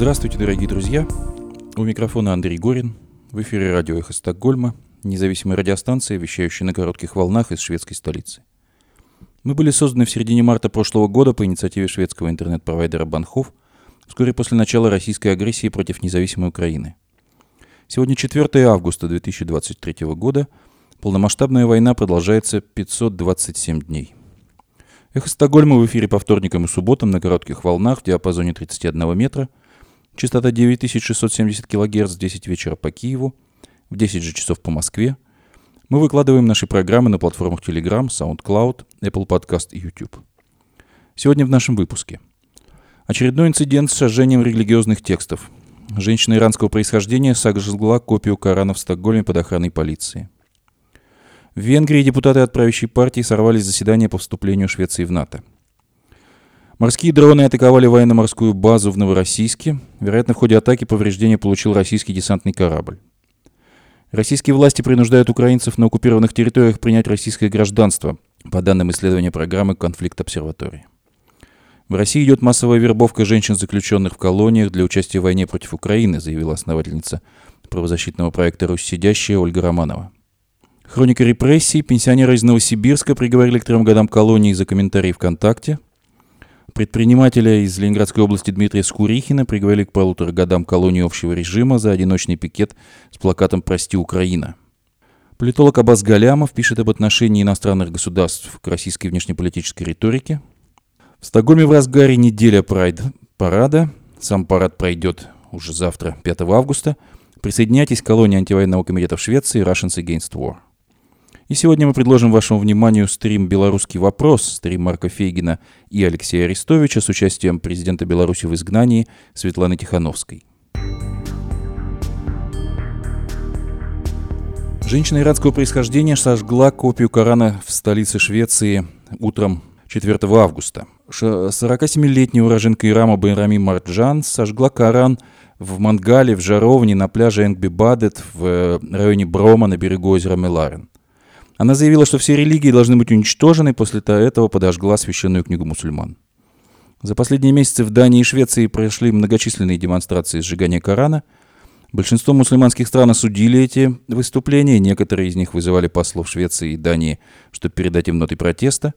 Здравствуйте, дорогие друзья. У микрофона Андрей Горин. В эфире радио «Эхо Стокгольма», независимая радиостанция, вещающая на коротких волнах из шведской столицы. Мы были созданы в середине марта прошлого года по инициативе шведского интернет-провайдера Банхов, вскоре после начала российской агрессии против независимой Украины. Сегодня 4 августа 2023 года. Полномасштабная война продолжается 527 дней. Эхо Стокгольма в эфире по вторникам и субботам на коротких волнах в диапазоне 31 метра. Частота 9670 кГц в 10 вечера по Киеву, в 10 же часов по Москве – мы выкладываем наши программы на платформах Telegram, SoundCloud, Apple Podcast и YouTube. Сегодня в нашем выпуске. Очередной инцидент с сожжением религиозных текстов. Женщина иранского происхождения сожгла копию Корана в Стокгольме под охраной полиции. В Венгрии депутаты от правящей партии сорвали заседание по вступлению Швеции в НАТО. Морские дроны атаковали военно-морскую базу в Новороссийске. Вероятно, в ходе атаки повреждения получил российский десантный корабль. Российские власти принуждают украинцев на оккупированных территориях принять российское гражданство, по данным исследования программы «Конфликт обсерватории». В России идет массовая вербовка женщин, заключенных в колониях для участия в войне против Украины, заявила основательница правозащитного проекта «Русь сидящая» Ольга Романова. Хроника репрессий. Пенсионеры из Новосибирска приговорили к трем годам колонии за комментарии ВКонтакте – Предпринимателя из Ленинградской области Дмитрия Скурихина приговорили к полутора годам колонии общего режима за одиночный пикет с плакатом «Прости, Украина». Политолог Абаз Галямов пишет об отношении иностранных государств к российской внешнеполитической риторике. В Стокгольме в разгаре неделя прайд-парада. Сам парад пройдет уже завтра, 5 августа. Присоединяйтесь к колонии антивоенного комитета в Швеции Russians Against War. И сегодня мы предложим вашему вниманию стрим «Белорусский вопрос», стрим Марка Фейгина и Алексея Арестовича с участием президента Беларуси в изгнании Светланы Тихановской. Женщина иранского происхождения сожгла копию Корана в столице Швеции утром 4 августа. 47-летняя уроженка Ирама Байрами Марджан сожгла Коран в Мангале, в Жаровне, на пляже Энгби-Бадет в районе Брома на берегу озера Меларен. Она заявила, что все религии должны быть уничтожены, после этого подожгла священную книгу мусульман. За последние месяцы в Дании и Швеции прошли многочисленные демонстрации сжигания Корана. Большинство мусульманских стран осудили эти выступления, некоторые из них вызывали послов Швеции и Дании, чтобы передать им ноты протеста.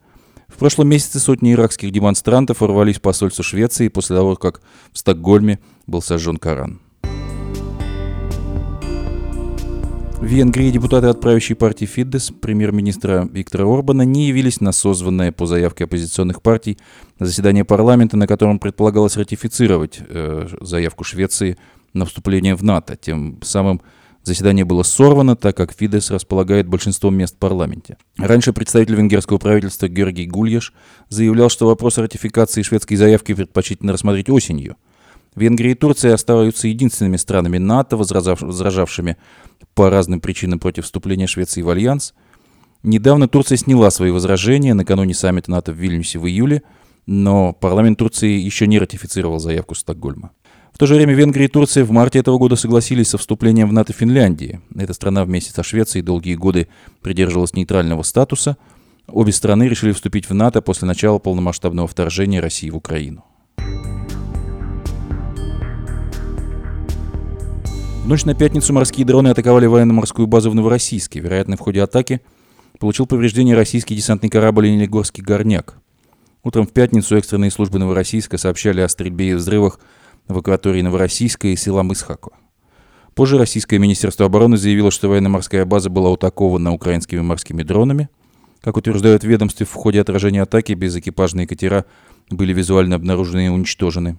В прошлом месяце сотни иракских демонстрантов ворвались в посольство Швеции после того, как в Стокгольме был сожжен Коран. В Венгрии депутаты от правящей партии Фидес премьер-министра Виктора Орбана не явились на созванное по заявке оппозиционных партий заседание парламента, на котором предполагалось ратифицировать э, заявку Швеции на вступление в НАТО. Тем самым заседание было сорвано, так как Фидес располагает большинством мест в парламенте. Раньше представитель венгерского правительства Георгий Гульяш заявлял, что вопрос ратификации шведской заявки предпочтительно рассмотреть осенью – Венгрия и Турция остаются единственными странами НАТО, возражавшими по разным причинам против вступления Швеции в Альянс. Недавно Турция сняла свои возражения накануне саммита НАТО в Вильнюсе в июле, но парламент Турции еще не ратифицировал заявку Стокгольма. В то же время Венгрия и Турция в марте этого года согласились со вступлением в НАТО Финляндии. Эта страна вместе со Швецией долгие годы придерживалась нейтрального статуса. Обе страны решили вступить в НАТО после начала полномасштабного вторжения России в Украину. В ночь на пятницу морские дроны атаковали военно-морскую базу в Новороссийске. Вероятно, в ходе атаки получил повреждение российский десантный корабль «Ленигорский горняк». Утром в пятницу экстренные службы Новороссийска сообщали о стрельбе и взрывах в акватории Новороссийска и села Мысхако. Позже российское министерство обороны заявило, что военно-морская база была атакована украинскими морскими дронами. Как утверждают ведомстве, в ходе отражения атаки безэкипажные катера были визуально обнаружены и уничтожены.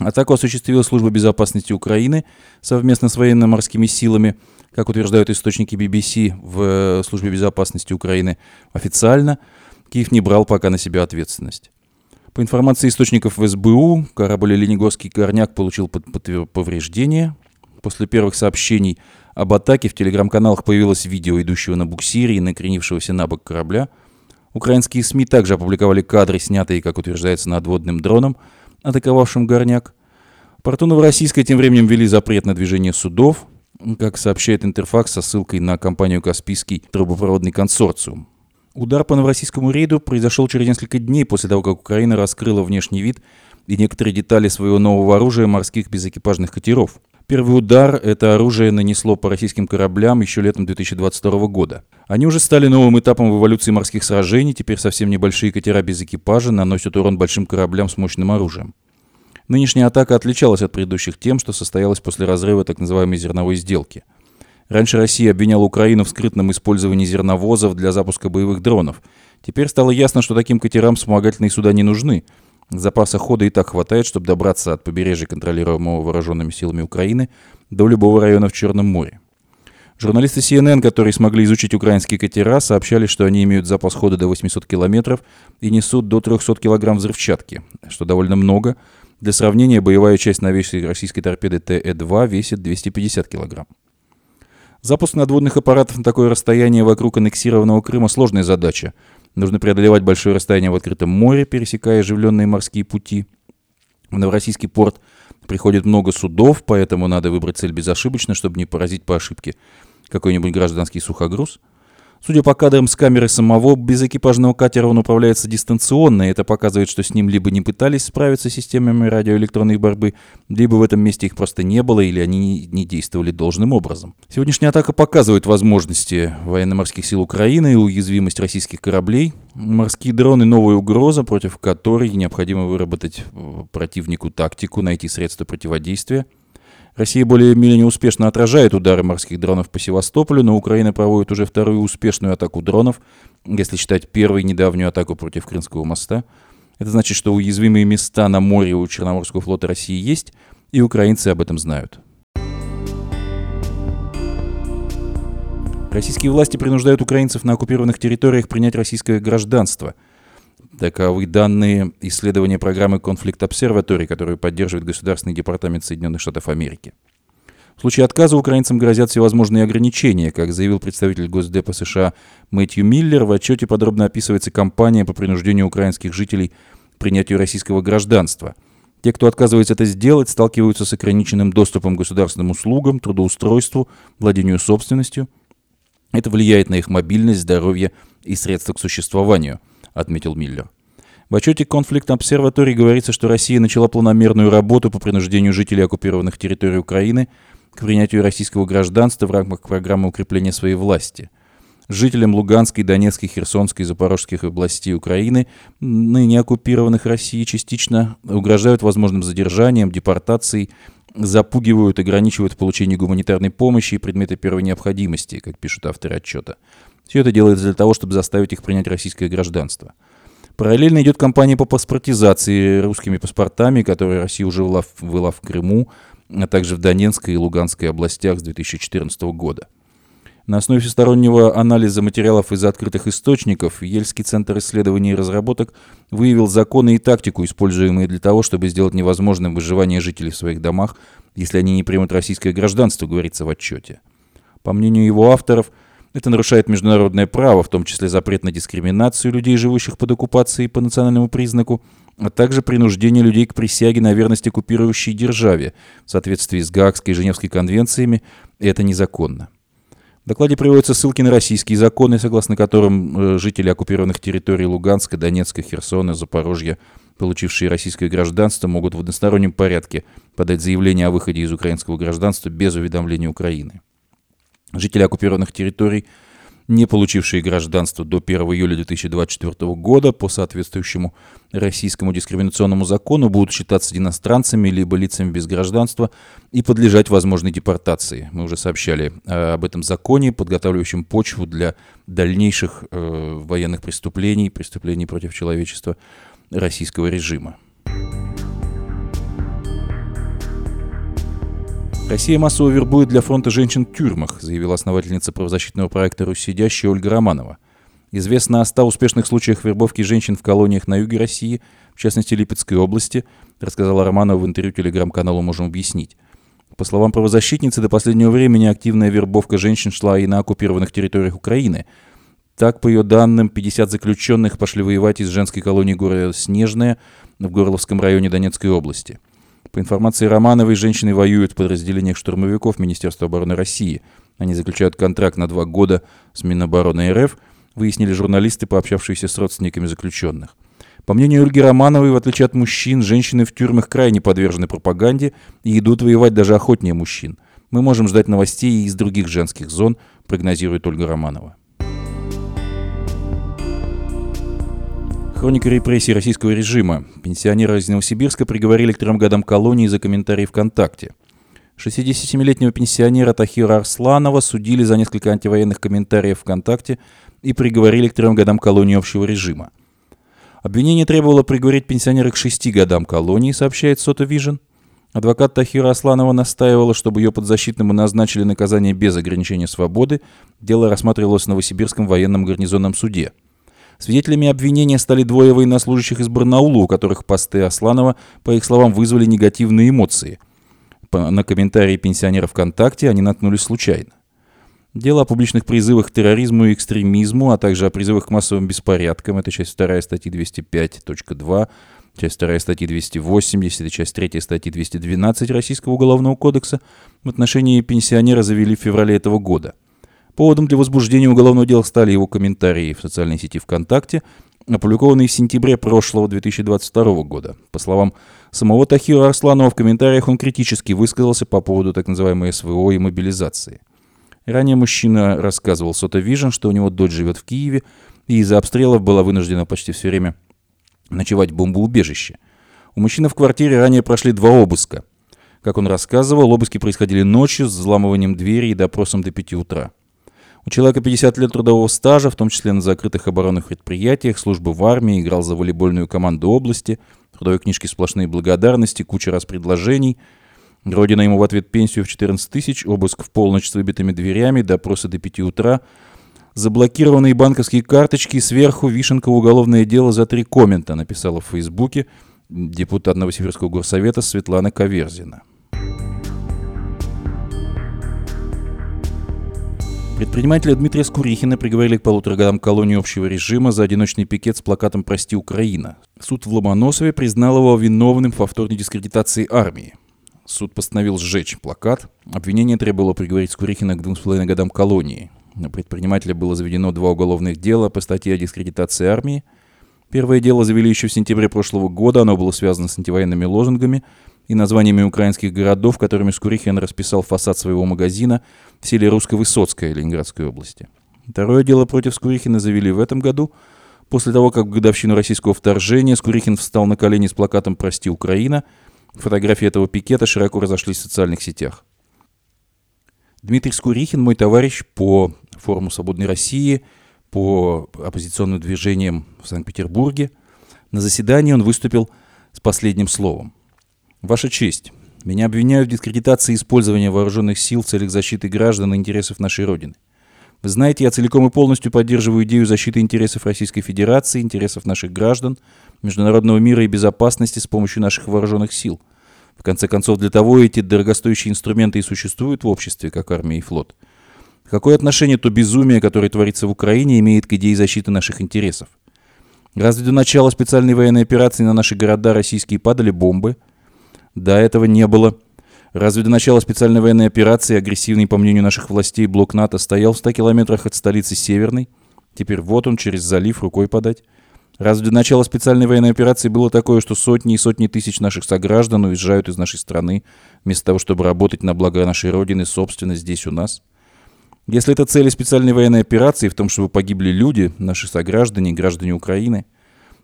Атаку осуществила служба безопасности Украины совместно с военно-морскими силами, как утверждают источники BBC в э, службе безопасности Украины официально. Киев не брал пока на себя ответственность. По информации источников в СБУ, корабль «Ленигорский горняк» получил повреждения. После первых сообщений об атаке в телеграм-каналах появилось видео идущего на буксире и накренившегося на бок корабля. Украинские СМИ также опубликовали кадры, снятые, как утверждается, надводным дроном – атаковавшим горняк. Порту Новороссийска тем временем ввели запрет на движение судов, как сообщает Интерфакс со ссылкой на компанию «Каспийский трубопроводный консорциум». Удар по новороссийскому рейду произошел через несколько дней после того, как Украина раскрыла внешний вид и некоторые детали своего нового оружия морских безэкипажных катеров. Первый удар это оружие нанесло по российским кораблям еще летом 2022 года. Они уже стали новым этапом в эволюции морских сражений, теперь совсем небольшие катера без экипажа наносят урон большим кораблям с мощным оружием. Нынешняя атака отличалась от предыдущих тем, что состоялась после разрыва так называемой зерновой сделки. Раньше Россия обвиняла Украину в скрытном использовании зерновозов для запуска боевых дронов. Теперь стало ясно, что таким катерам вспомогательные суда не нужны – Запаса хода и так хватает, чтобы добраться от побережья, контролируемого вооруженными силами Украины, до любого района в Черном море. Журналисты CNN, которые смогли изучить украинские катера, сообщали, что они имеют запас хода до 800 километров и несут до 300 килограмм взрывчатки, что довольно много. Для сравнения, боевая часть новейшей российской торпеды ТЭ-2 весит 250 килограмм. Запуск надводных аппаратов на такое расстояние вокруг аннексированного Крыма – сложная задача – Нужно преодолевать большое расстояние в открытом море, пересекая оживленные морские пути. В Новороссийский порт приходит много судов, поэтому надо выбрать цель безошибочно, чтобы не поразить по ошибке какой-нибудь гражданский сухогруз – Судя по кадрам с камеры самого безэкипажного катера, он управляется дистанционно, и это показывает, что с ним либо не пытались справиться с системами радиоэлектронной борьбы, либо в этом месте их просто не было, или они не действовали должным образом. Сегодняшняя атака показывает возможности военно-морских сил Украины и уязвимость российских кораблей. Морские дроны – новая угроза, против которой необходимо выработать э, противнику тактику, найти средства противодействия – Россия более-менее успешно отражает удары морских дронов по Севастополю, но Украина проводит уже вторую успешную атаку дронов, если считать первой недавнюю атаку против Крымского моста. Это значит, что уязвимые места на море у Черноморского флота России есть, и украинцы об этом знают. Российские власти принуждают украинцев на оккупированных территориях принять российское гражданство – Таковы данные исследования программы Conflict Observatory, которую поддерживает Государственный департамент Соединенных Штатов Америки. В случае отказа украинцам грозят всевозможные ограничения. Как заявил представитель Госдепа США Мэтью Миллер, в отчете подробно описывается кампания по принуждению украинских жителей к принятию российского гражданства. Те, кто отказывается это сделать, сталкиваются с ограниченным доступом к государственным услугам, трудоустройству, владению собственностью. Это влияет на их мобильность, здоровье и средства к существованию – отметил Миллер. В отчете Conflict Observatory говорится, что Россия начала планомерную работу по принуждению жителей оккупированных территорий Украины к принятию российского гражданства в рамках программы укрепления своей власти. Жителям Луганской, Донецкой, Херсонской и Запорожских областей Украины, ныне оккупированных Россией частично, угрожают возможным задержанием, депортацией, запугивают, ограничивают получение гуманитарной помощи и предметы первой необходимости, как пишут авторы отчета. Все это делается для того, чтобы заставить их принять российское гражданство. Параллельно идет кампания по паспортизации русскими паспортами, которые Россия уже вела, вела в Крыму, а также в Донецкой и Луганской областях с 2014 года. На основе всестороннего анализа материалов из открытых источников Ельский центр исследований и разработок выявил законы и тактику, используемые для того, чтобы сделать невозможным выживание жителей в своих домах, если они не примут российское гражданство, говорится в отчете. По мнению его авторов – это нарушает международное право, в том числе запрет на дискриминацию людей, живущих под оккупацией по национальному признаку, а также принуждение людей к присяге на верность оккупирующей державе в соответствии с Гаагской и Женевской конвенциями, и это незаконно. В докладе приводятся ссылки на российские законы, согласно которым э, жители оккупированных территорий Луганска, Донецка, Херсона, Запорожья, получившие российское гражданство, могут в одностороннем порядке подать заявление о выходе из украинского гражданства без уведомления Украины. Жители оккупированных территорий, не получившие гражданство до 1 июля 2024 года по соответствующему российскому дискриминационному закону, будут считаться иностранцами либо лицами без гражданства и подлежать возможной депортации. Мы уже сообщали э, об этом законе, подготавливающем почву для дальнейших э, военных преступлений, преступлений против человечества российского режима. Россия массово вербует для фронта женщин в тюрьмах, заявила основательница правозащитного проекта «Руссидящая» Ольга Романова. Известно о 100 успешных случаях вербовки женщин в колониях на юге России, в частности Липецкой области, рассказала Романова в интервью телеграм-каналу «Можем объяснить». По словам правозащитницы, до последнего времени активная вербовка женщин шла и на оккупированных территориях Украины. Так, по ее данным, 50 заключенных пошли воевать из женской колонии города Снежная в Горловском районе Донецкой области – по информации Романовой, женщины воюют в подразделениях штурмовиков Министерства обороны России. Они заключают контракт на два года с Минобороны РФ, выяснили журналисты, пообщавшиеся с родственниками заключенных. По мнению Ольги Романовой, в отличие от мужчин, женщины в тюрьмах крайне подвержены пропаганде и идут воевать даже охотнее мужчин. Мы можем ждать новостей и из других женских зон, прогнозирует Ольга Романова. Хроника репрессий российского режима. Пенсионера из Новосибирска приговорили к трем годам колонии за комментарии ВКонтакте. 67-летнего пенсионера Тахира Арсланова судили за несколько антивоенных комментариев ВКонтакте и приговорили к трем годам колонии общего режима. Обвинение требовало приговорить пенсионера к шести годам колонии, сообщает Sota Vision. Адвокат Тахира Арсланова настаивала, чтобы ее подзащитному назначили наказание без ограничения свободы. Дело рассматривалось в Новосибирском военном гарнизонном суде – Свидетелями обвинения стали двое военнослужащих из Барнаула, у которых посты Арсланова, по их словам, вызвали негативные эмоции. На комментарии пенсионеров ВКонтакте они наткнулись случайно. Дело о публичных призывах к терроризму и экстремизму, а также о призывах к массовым беспорядкам, это часть 2 статьи 205.2, часть 2 статьи 280 и часть 3 статьи 212 Российского уголовного кодекса, в отношении пенсионера завели в феврале этого года – Поводом для возбуждения уголовного дела стали его комментарии в социальной сети ВКонтакте, опубликованные в сентябре прошлого 2022 года. По словам самого Тахира Арсланова, в комментариях он критически высказался по поводу так называемой СВО и мобилизации. Ранее мужчина рассказывал SOTAvision, что у него дочь живет в Киеве, и из-за обстрелов была вынуждена почти все время ночевать в бомбоубежище. У мужчины в квартире ранее прошли два обыска. Как он рассказывал, обыски происходили ночью с взламыванием двери и допросом до 5 утра. У человека 50 лет трудового стажа, в том числе на закрытых оборонных предприятиях, службы в армии, играл за волейбольную команду области, трудовой книжки сплошные благодарности, куча раз предложений. Родина ему в ответ пенсию в 14 тысяч, обыск в полночь с выбитыми дверями, допросы до 5 утра, заблокированные банковские карточки, сверху вишенка уголовное дело за три коммента, написала в Фейсбуке депутат Новосибирского горсовета Светлана Каверзина. Предпринимателя Дмитрия Скурихина приговорили к полутора годам колонии общего режима за одиночный пикет с плакатом «Прости, Украина». Суд в Ломоносове признал его виновным в повторной дискредитации армии. Суд постановил сжечь плакат. Обвинение требовало приговорить Скурихина к двум с половиной годам колонии. На предпринимателя было заведено два уголовных дела по статье о дискредитации армии. Первое дело завели еще в сентябре прошлого года. Оно было связано с антивоенными лозунгами – и названиями украинских городов, которыми Скурихин расписал фасад своего магазина в селе Русско-Высоцкое Ленинградской области. Второе дело против Скурихина завели в этом году. После того, как в годовщину российского вторжения Скурихин встал на колени с плакатом «Прости, Украина», фотографии этого пикета широко разошлись в социальных сетях. Дмитрий Скурихин, мой товарищ по форуму «Свободной России», по оппозиционным движениям в Санкт-Петербурге. На заседании он выступил с последним словом. Ваша честь, меня обвиняют в дискредитации использования вооруженных сил в целях защиты граждан и интересов нашей Родины. Вы знаете, я целиком и полностью поддерживаю идею защиты интересов Российской Федерации, интересов наших граждан, международного мира и безопасности с помощью наших вооруженных сил. В конце концов, для того эти дорогостоящие инструменты и существуют в обществе, как армия и флот. Какое отношение то безумие, которое творится в Украине, имеет к идее защиты наших интересов? Разве до начала специальной военной операции на наши города российские падали бомбы – до этого не было. Разве до начала специальной военной операции агрессивный, по мнению наших властей, блок НАТО стоял в 100 километрах от столицы Северной? Теперь вот он, через залив, рукой подать. Разве до начала специальной военной операции было такое, что сотни и сотни тысяч наших сограждан уезжают из нашей страны, вместо того, чтобы работать на благо нашей Родины, собственно, здесь у нас? Если это цели специальной военной операции в том, чтобы погибли люди, наши сограждане, граждане Украины,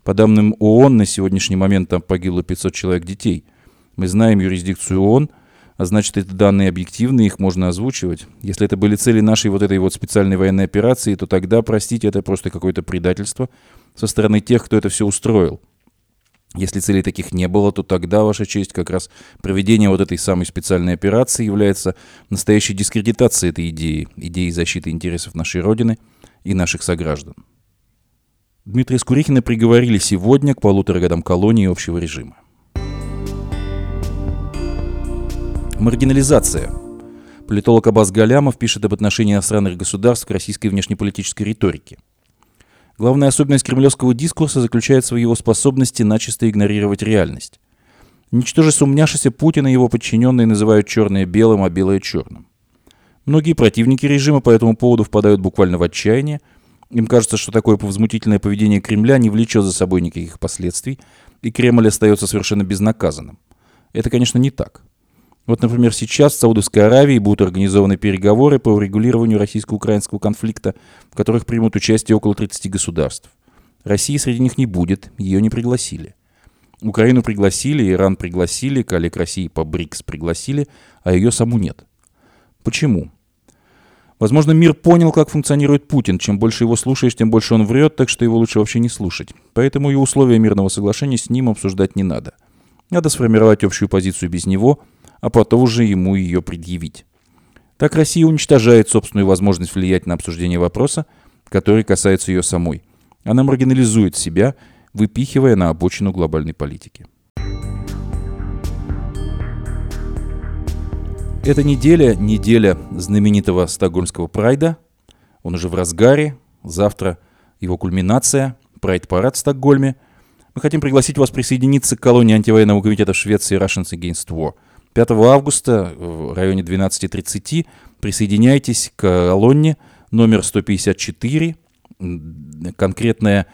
по данным ООН, на сегодняшний момент там погибло 500 человек детей – мы знаем юрисдикцию ООН, а значит, это данные объективные, их можно озвучивать. Если это были цели нашей вот этой вот специальной военной операции, то тогда, простите, это просто какое-то предательство со стороны тех, кто это все устроил. Если целей таких не было, то тогда, Ваша честь, как раз проведение вот этой самой специальной операции является настоящей дискредитацией этой идеи, идеи защиты интересов нашей Родины и наших сограждан. Дмитрия Скурихина приговорили сегодня к полутора годам колонии общего режима. Маргинализация. Политолог Абаз Галямов пишет об отношении иностранных государств к российской внешнеполитической риторике. Главная особенность кремлевского дискурса заключается в его способности начисто игнорировать реальность. Ничтоже сумняшися Путина и его подчиненные называют черное белым, а белое черным. Многие противники режима по этому поводу впадают буквально в отчаяние, Им кажется, что такое возмутительное поведение Кремля не влечет за собой никаких последствий, и Кремль остается совершенно безнаказанным. Это, конечно, не так. Вот, например, сейчас в Саудовской Аравии будут организованы переговоры по урегулированию российско-украинского конфликта, в которых примут участие около 30 государств. России среди них не будет, ее не пригласили. Украину пригласили, Иран пригласили, коллег России по БРИКС пригласили, а ее саму нет. Почему? Возможно, мир понял, как функционирует Путин. Чем больше его слушаешь, тем больше он врет, так что его лучше вообще не слушать. Поэтому и условия мирного соглашения с ним обсуждать не надо. Надо сформировать общую позицию без него, а потом уже ему ее предъявить. Так Россия уничтожает собственную возможность влиять на обсуждение вопроса, который касается ее самой. Она маргинализует себя, выпихивая на обочину глобальной политики. Эта неделя – неделя знаменитого стокгольмского прайда. Он уже в разгаре. Завтра его кульминация – прайд-парад в Стокгольме. Мы хотим пригласить вас присоединиться к колонии антивоенного комитета Швеции Russians Against War. 5 августа в районе 12.30 присоединяйтесь к колонне номер 154. Конкретная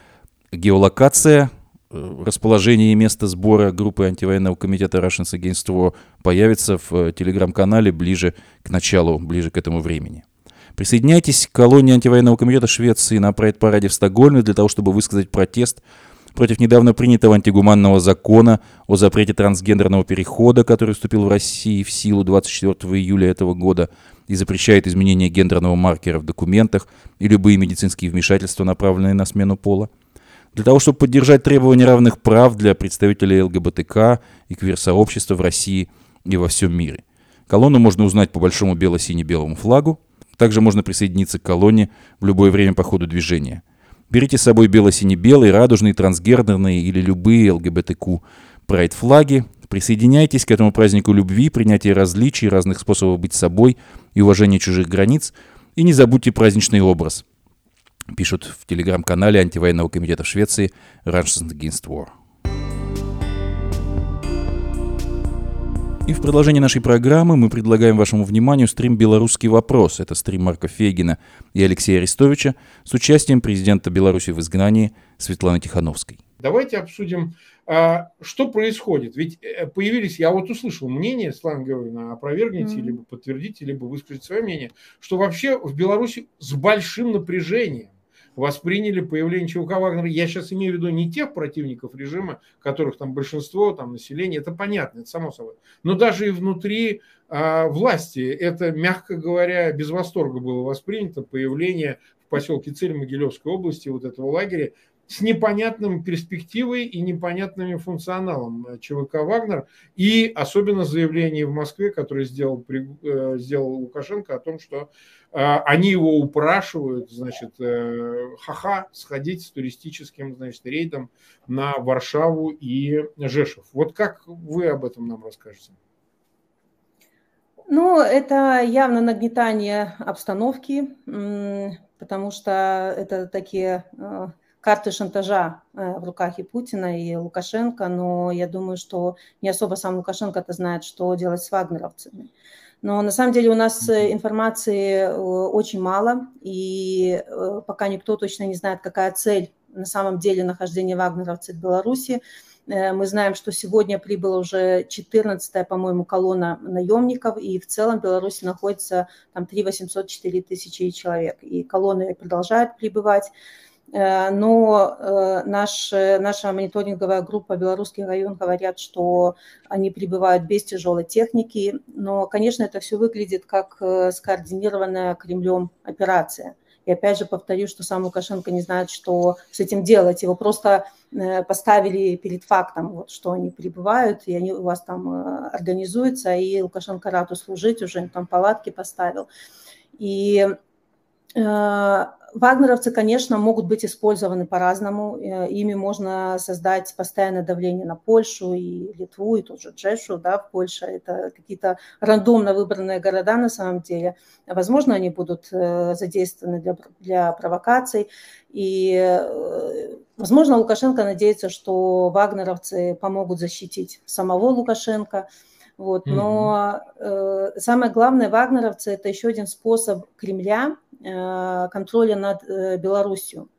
геолокация – Э, расположение и место сбора группы антивоенного комитета Russians Against War появится в э, телеграм-канале ближе к началу, ближе к этому времени. Присоединяйтесь к колонии антивоенного комитета Швеции на прайд-параде в Стокгольме для того, чтобы высказать протест против недавно принятого антигуманного закона о запрете трансгендерного перехода, который вступил в России в силу 24 июля этого года и запрещает изменение гендерного маркера в документах и любые медицинские вмешательства, направленные на смену пола для того, чтобы поддержать требования равных прав для представителей ЛГБТК и квир-сообщества в России и во всем мире. Колонну можно узнать по большому бело-сине-белому флагу. Также можно присоединиться к колонне в любое время по ходу движения. Берите с собой бело-сине-белые, радужные, трансгендерные или любые ЛГБТК прайд-флаги. Присоединяйтесь к этому празднику любви, принятия различий, разных способов быть собой и уважения чужих границ. И не забудьте праздничный образ – пишут в телеграм-канале антивоенного комитета Швеции Russians Against War. И в продолжении нашей программы мы предлагаем вашему вниманию стрим «Белорусский вопрос». Это стрим Марка Фейгина и Алексея Арестовича с участием президента Беларуси в изгнании Светланы Тихановской. Давайте обсудим, а, что происходит. Ведь э, появились, я вот услышал мнение, Светлана Георгиевна, опровергните, mm-hmm. либо подтвердите, либо выскажите свое мнение, что вообще в Беларуси с большим напряжением восприняли появление ЧВК Вагнера. Я сейчас имею в виду не тех противников режима, которых там большинство, там население, это понятно, это само собой. Но даже и внутри а, власти это, мягко говоря, без восторга было воспринято появление в поселке Цель Могилевской области вот этого лагеря с непонятным перспективой и непонятным функционалом ЧВК «Вагнер», и особенно заявление в Москве, которое сделал, э, сделал Лукашенко о том, что э, они его упрашивают, значит, э, ха-ха, сходить с туристическим, значит, рейдом на Варшаву и Жешев. Вот как вы об этом нам расскажете? Ну, это явно нагнетание обстановки, потому что это такие карты шантажа э, в руках и Путина, и Лукашенко, но я думаю, что не особо сам Лукашенко-то знает, что делать с вагнеровцами. Но на самом деле у нас э, информации э, очень мало, и пока никто точно не знает, какая цель на самом деле нахождения вагнеровцев в Беларуси. Мы знаем, что сегодня прибыла уже 14-я, по-моему, колонна наемников, и в целом в Беларуси находится там 3 804 тысячи человек. И колонны продолжают прибывать. Э, но э, наш, наша мониторинговая группа «Белорусский район» говорят, что они прибывают без тяжелой техники, но, конечно, это все выглядит как э, скоординированная Кремлем операция. И опять же повторю, что сам Лукашенко не знает, что с этим делать. Его просто поставили перед фактом, вот, что они прибывают, и они у вас там организуются, и Лукашенко рад услужить, уже там палатки поставил. И Вагнеровцы, конечно, могут быть использованы по-разному. Э, ими можно создать постоянное давление на Польшу и Литву, и тоже Джешу, да, в Польше. Это какие-то рандомно выбранные города на самом деле. Возможно, они будут э, задействованы для, для провокаций. И, э, возможно, Лукашенко надеется, что вагнеровцы помогут защитить самого Лукашенко. Вот. Но mm-hmm. э, самое главное, вагнеровцы – это еще один способ Кремля контроля над Беларусью.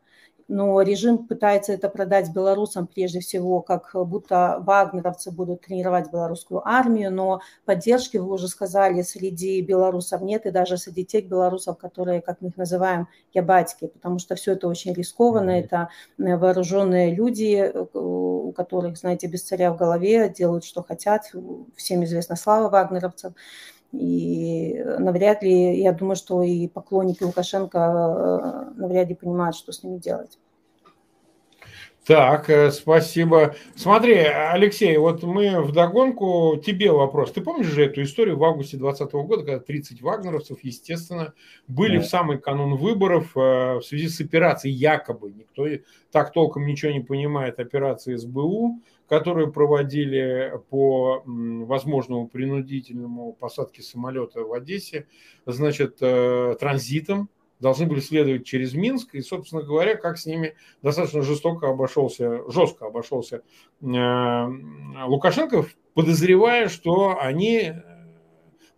Но режим пытается это продать белорусам прежде всего, как будто вагнеровцы будут тренировать белорусскую армию, но поддержки, вы уже сказали, среди белорусов нет, и даже среди тех белорусов, которые, как мы их называем, ябатьки, потому что все это очень рискованно, это э, вооруженные люди, э, у которых, знаете, без царя в голове, делают, что хотят, всем известна слава вагнеровцев, и навряд ли, я думаю, что и поклонники Лукашенко э, навряд ли понимают, что с ними делать. Так, э, спасибо. Смотри, Алексей, вот мы в догонку тебе вопрос. Ты помнишь же эту историю в августе 2020 года, когда 30 вагнеровцев, естественно, были да. в самый канун выборов э, в связи с операцией якобы, никто так толком ничего не понимает, операции СБУ, которую проводили по возможному принудительному посадке самолета в Одессе, значит, э, транзитом, должны были следовать через Минск, и, собственно говоря, как с ними достаточно жестоко обошелся, жестко обошелся э, Лукашенко, подозревая, что они э,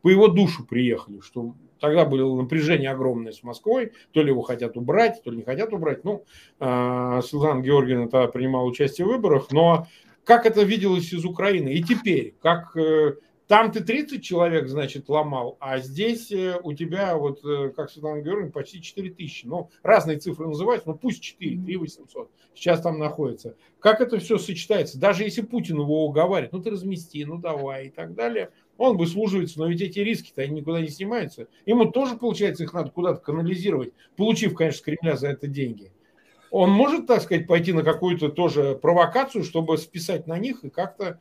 по его душу приехали, что тогда было напряжение огромное с Москвой, то ли его хотят убрать, то ли не хотят убрать. Ну, Светлана Георгиевна тогда принимала участие в выборах, но как это виделось из Украины. И теперь, как э, там ты 30 человек, значит, ломал, а здесь э, у тебя, вот, э, как Светлана Георгиевна, почти 4 тысячи. Ну, разные цифры называются, но пусть 4, 3 800. Сейчас там находится. Как это все сочетается? Даже если Путин его уговаривает, ну ты размести, ну давай и так далее, он выслуживается, но ведь эти риски-то они никуда не снимаются. Ему тоже, получается, их надо куда-то канализировать, получив, конечно, с Кремля за это деньги он может, так сказать, пойти на какую-то тоже провокацию, чтобы списать на них и как-то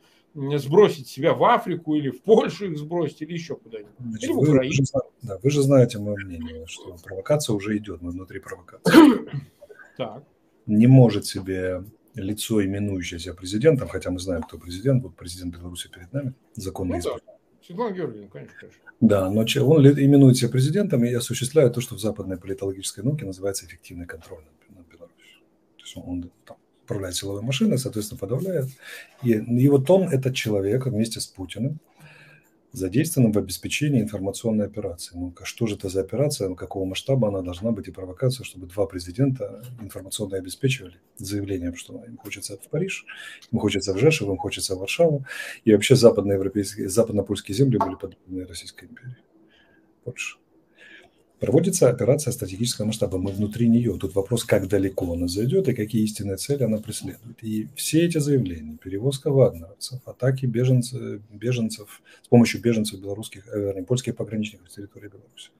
сбросить себя в Африку или в Польшу их сбросить, или еще куда-нибудь. Значит, или в Украину. Вы же, да, вы же знаете мое мнение, что провокация уже идет, мы внутри провокации. Так. Не может себе лицо, именующее себя президентом, хотя мы знаем, кто президент, вот президент Беларуси перед нами, законный ну, да. Светлана Георгиевна, конечно, конечно. Да, но он именует себя президентом и осуществляет то, что в западной политологической науке называется эффективный контроль есть он там, управляет силовой машиной, соответственно, подавляет. И, и вот он, этот человек вместе с Путиным, задействован в обеспечении информационной операции. Ну, что же это за операция, какого масштаба она должна быть и провокация, чтобы два президента информационно обеспечивали заявлением, что им хочется в Париж, им хочется в Жешев, им хочется в Варшаву. И вообще западноевропейские, западно-польские земли были подобны Российской империи. Польша. Проводится операция стратегического масштаба, мы внутри нее. Тут вопрос, как далеко она зайдет и какие истинные цели она преследует. И все эти заявления, перевозка вагнеровцев, атаки беженцев, беженцев с помощью беженцев белорусских, э, вернее, польских пограничников с территории Беларуси,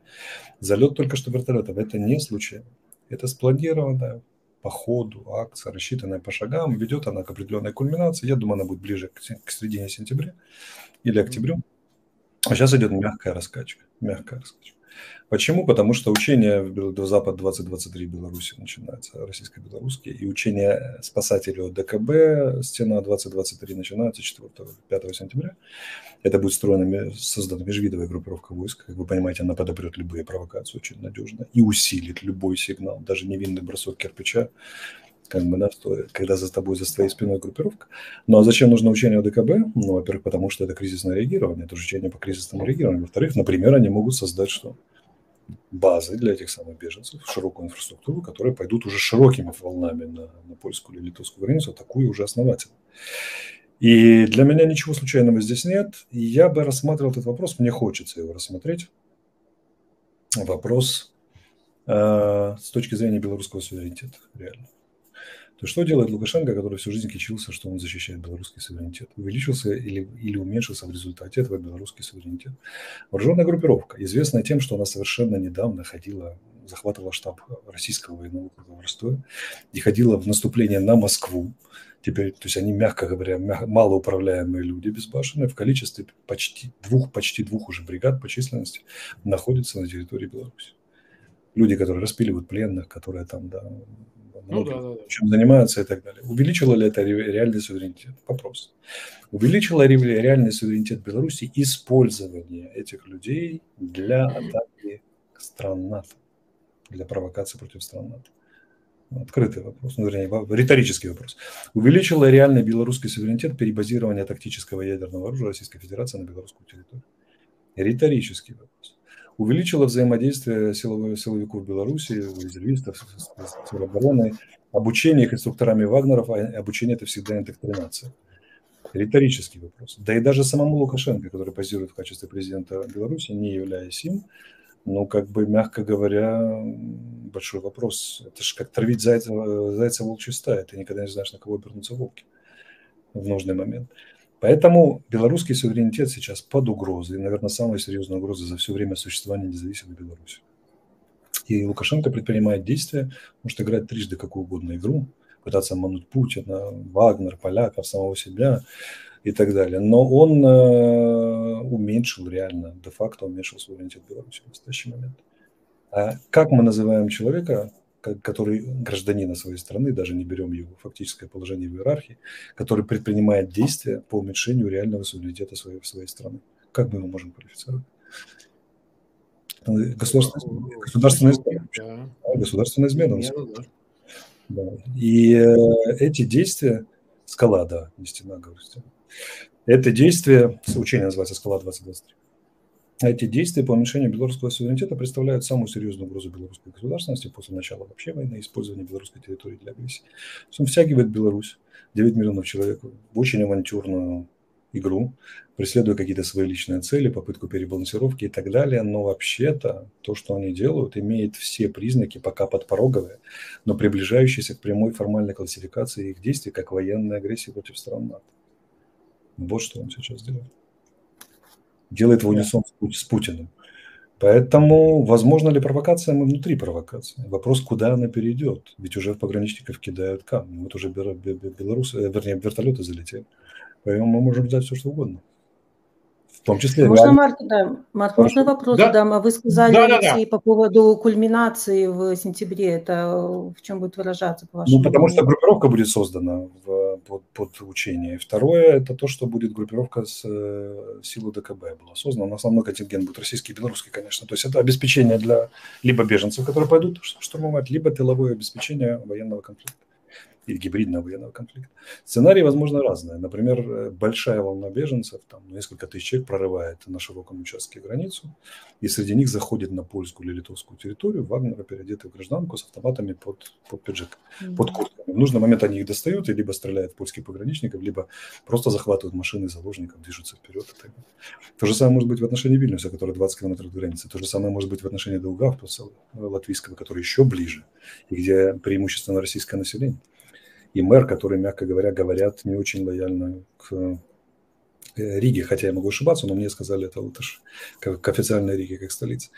залет только что вертолетов, это не случайно. Это спланированная по ходу акция, рассчитанная по шагам, ведет она к определенной кульминации. Я думаю, она будет ближе к, к середине сентября или октябрю. А сейчас идет мягкая раскачка, мягкая раскачка. Почему? Потому что учение в Запад 2023 Беларуси начинается, российско-белорусские, и учение спасателей ДКБ Стена 2023 начинается 4-5 сентября. Это будет строена, создана межвидовая группировка войск. Как вы понимаете, она подопрет любые провокации очень надежно и усилит любой сигнал, даже невинный бросок кирпича как бы, да, когда за тобой, за твоей спиной группировка. Ну, а зачем нужно учение ОДКБ? Ну, во-первых, потому что это кризисное реагирование, это учение по кризисному реагированию. Во-вторых, например, они могут создать что? базы для этих самых беженцев, широкую инфраструктуру, которые пойдут уже широкими волнами на, на польскую или литовскую границу, атакуя уже основательно. И для меня ничего случайного здесь нет. Я бы рассматривал этот вопрос, мне хочется его рассмотреть. Вопрос э, с точки зрения белорусского суверенитета, реально. То что делает Лукашенко, который всю жизнь кичился, что он защищает белорусский суверенитет? Увеличился или, или уменьшился в результате этого белорусский суверенитет? Вооруженная группировка, известная тем, что она совершенно недавно ходила, захватывала штаб российского военного округа в и ходила в наступление на Москву. Теперь, то есть они, мягко говоря, малоуправляемые люди безбашенные в количестве почти двух, почти двух уже бригад по численности находятся на территории Беларуси. Люди, которые распиливают пленных, которые там, да, ну, да, да, да. чем занимаются и так далее. Увеличило ли это реальный суверенитет? Вопрос. Увеличило ли реальный суверенитет Беларуси использование этих людей для атаки стран НАТО, для провокации против стран НАТО? Открытый вопрос, ну, вернее, риторический вопрос. Увеличило реальный белорусский суверенитет перебазирование тактического ядерного оружия Российской Федерации на белорусскую территорию? Риторический вопрос увеличило взаимодействие силовиков Беларуси, резервистов, сил обороны, обучение их инструкторами Вагнеров, а обучение это всегда индоктринация. Риторический вопрос. Да и даже самому Лукашенко, который позирует в качестве президента Беларуси, не являясь им, ну, как бы, мягко говоря, большой вопрос. Это же как травить зайца, зайца волчьей стаи. Ты никогда не знаешь, на кого обернутся волки в нужный момент. Поэтому белорусский суверенитет сейчас под угрозой, наверное, самая серьезная угроза за все время существования независимой Беларуси. И Лукашенко предпринимает действия, может играть трижды какую угодно игру, пытаться обмануть Путина, Вагнер, поляков, самого себя и так далее. Но он э, уменьшил реально, де-факто уменьшил суверенитет Беларуси в настоящий момент. А как мы называем человека, который гражданина своей страны, даже не берем его фактическое положение в иерархии, который предпринимает действия по уменьшению реального суверенитета своей, своей страны. Как мы его можем квалифицировать? Государственная, государственная измена. Да. Государственная измена. Да. И э, эти действия, скала, да, не стена, говорю, стена. Это действие, учение называется «Скала 2023», эти действия по уменьшению белорусского суверенитета представляют самую серьезную угрозу белорусской государственности после начала вообще войны, использования белорусской территории для агрессии. Он втягивает Беларусь, 9 миллионов человек, в очень авантюрную игру, преследуя какие-то свои личные цели, попытку перебалансировки и так далее. Но вообще-то то, что они делают, имеет все признаки, пока подпороговые, но приближающиеся к прямой формальной классификации их действий как военной агрессии против стран НАТО. Вот что он сейчас делает делает в унисон с Путиным. Поэтому, возможно ли провокация, мы внутри провокации. Вопрос, куда она перейдет. Ведь уже в пограничников кидают камни. Вот уже белорусы, э, вернее, вертолеты залетели. Поэтому мы можем ждать все, что угодно. В том числе... Можно, Марк, да, Марк, можно вопрос да. задам? Вы сказали, да, да, да. по поводу кульминации в сентябре. Это в чем будет выражаться, по вашему Ну, потому что группировка будет создана в, под, под учение. Второе, это то, что будет группировка с э, силу ДКБ была создана. Основной контингент будет российский и белорусский, конечно. То есть это обеспечение для либо беженцев, которые пойдут штурмовать, либо тыловое обеспечение военного конфликта или гибридного военного конфликта. Сценарии, возможно, разные. Например, э, большая волна беженцев, там несколько тысяч человек прорывает на широком участке границу, и среди них заходит на польскую или литовскую территорию Вагнера, переодетый в гражданку с автоматами под, под пиджак, mm-hmm. под куртками. В нужный момент они их достают и либо стреляют в польских пограничников, либо просто захватывают машины заложников, движутся вперед и так далее. То же самое может быть в отношении Вильнюса, который 20 километров до границы. То же самое может быть в отношении Даугавпилса, э, латвийского, который еще ближе, и где преимущественно российское население и мэр, которые, мягко говоря, говорят не очень лояльно к э, Риге, хотя я могу ошибаться, но мне сказали это латыш, как к официальной Риге, как столице.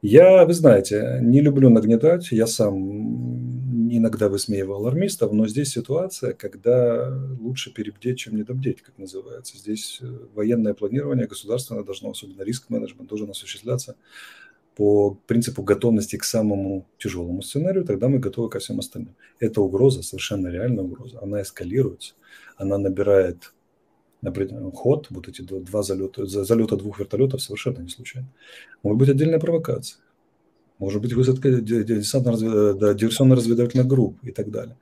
Я, вы знаете, не люблю нагнетать, я сам иногда высмеивал алармистов, но здесь ситуация, когда лучше перебдеть, чем недобдеть, как называется. Здесь э, военное планирование государственное должно, особенно риск-менеджмент, должен осуществляться по принципу готовности к самому тяжелому сценарию, тогда мы готовы ко всем остальным. Это угроза, совершенно реальная угроза. Она эскалируется, она набирает ход, вот эти два залета, залета двух вертолетов совершенно не случайно. Может быть отдельная провокация, может быть высадка диверсионно-разведывательных групп и так далее.